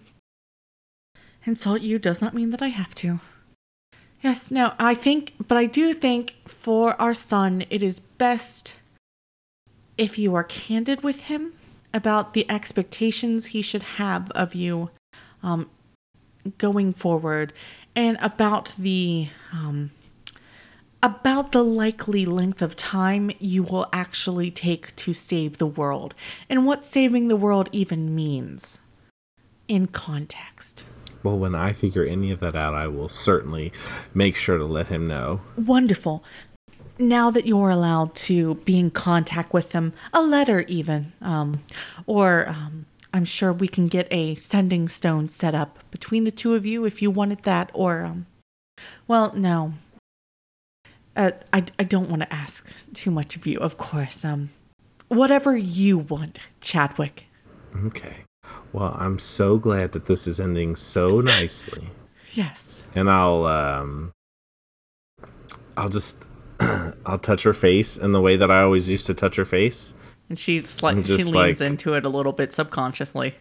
Speaker 2: insult you does not mean that I have to. Yes, no, I think, but I do think for our son, it is best if you are candid with him about the expectations he should have of you um, going forward and about the um, about the likely length of time you will actually take to save the world and what saving the world even means in context.
Speaker 6: Well, when I figure any of that out, I will certainly make sure to let him know.
Speaker 2: Wonderful. Now that you're allowed to be in contact with them, a letter even, um, or um, I'm sure we can get a sending stone set up between the two of you if you wanted that, or, um, well, no. Uh, I, I don't want to ask too much of you, of course. Um, whatever you want, Chadwick.
Speaker 6: Okay. Well, I'm so glad that this is ending so nicely.
Speaker 2: Yes.
Speaker 6: And I'll um I'll just I'll touch her face in the way that I always used to touch her face
Speaker 2: And she's like, she leans
Speaker 6: like-
Speaker 2: into it a little bit subconsciously.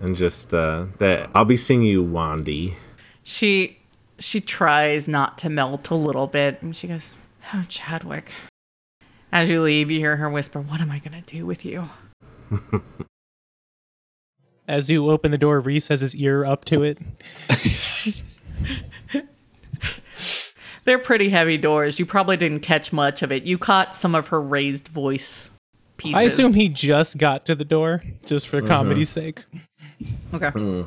Speaker 6: and just uh that I'll be seeing you Wandy.
Speaker 2: She she tries not to melt a little bit and she goes, Oh Chadwick. As you leave, you hear her whisper, What am I gonna do with you?
Speaker 3: As you open the door, Rhys has his ear up to it.
Speaker 2: They're pretty heavy doors. You probably didn't catch much of it. You caught some of her raised voice pieces.
Speaker 3: I assume he just got to the door, just for uh-huh. comedy's sake.
Speaker 2: Okay. Uh-huh.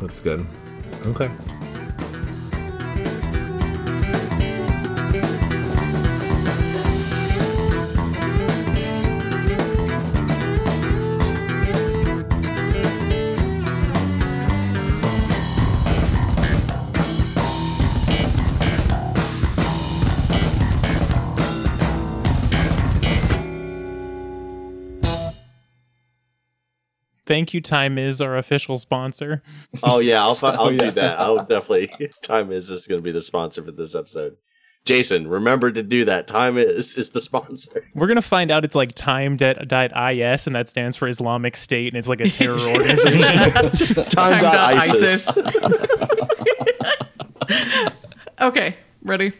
Speaker 6: That's good. Okay.
Speaker 3: Thank you, Time is our official sponsor.
Speaker 4: Oh yeah, I'll fi- I'll
Speaker 5: yeah.
Speaker 4: do that. I'll definitely. Time is is going to be the sponsor for this episode. Jason, remember to do that. Time is is the sponsor.
Speaker 3: We're gonna find out it's like time dot is and that stands for Islamic State, and it's like a terror organization.
Speaker 4: Time.isis.
Speaker 2: okay, ready?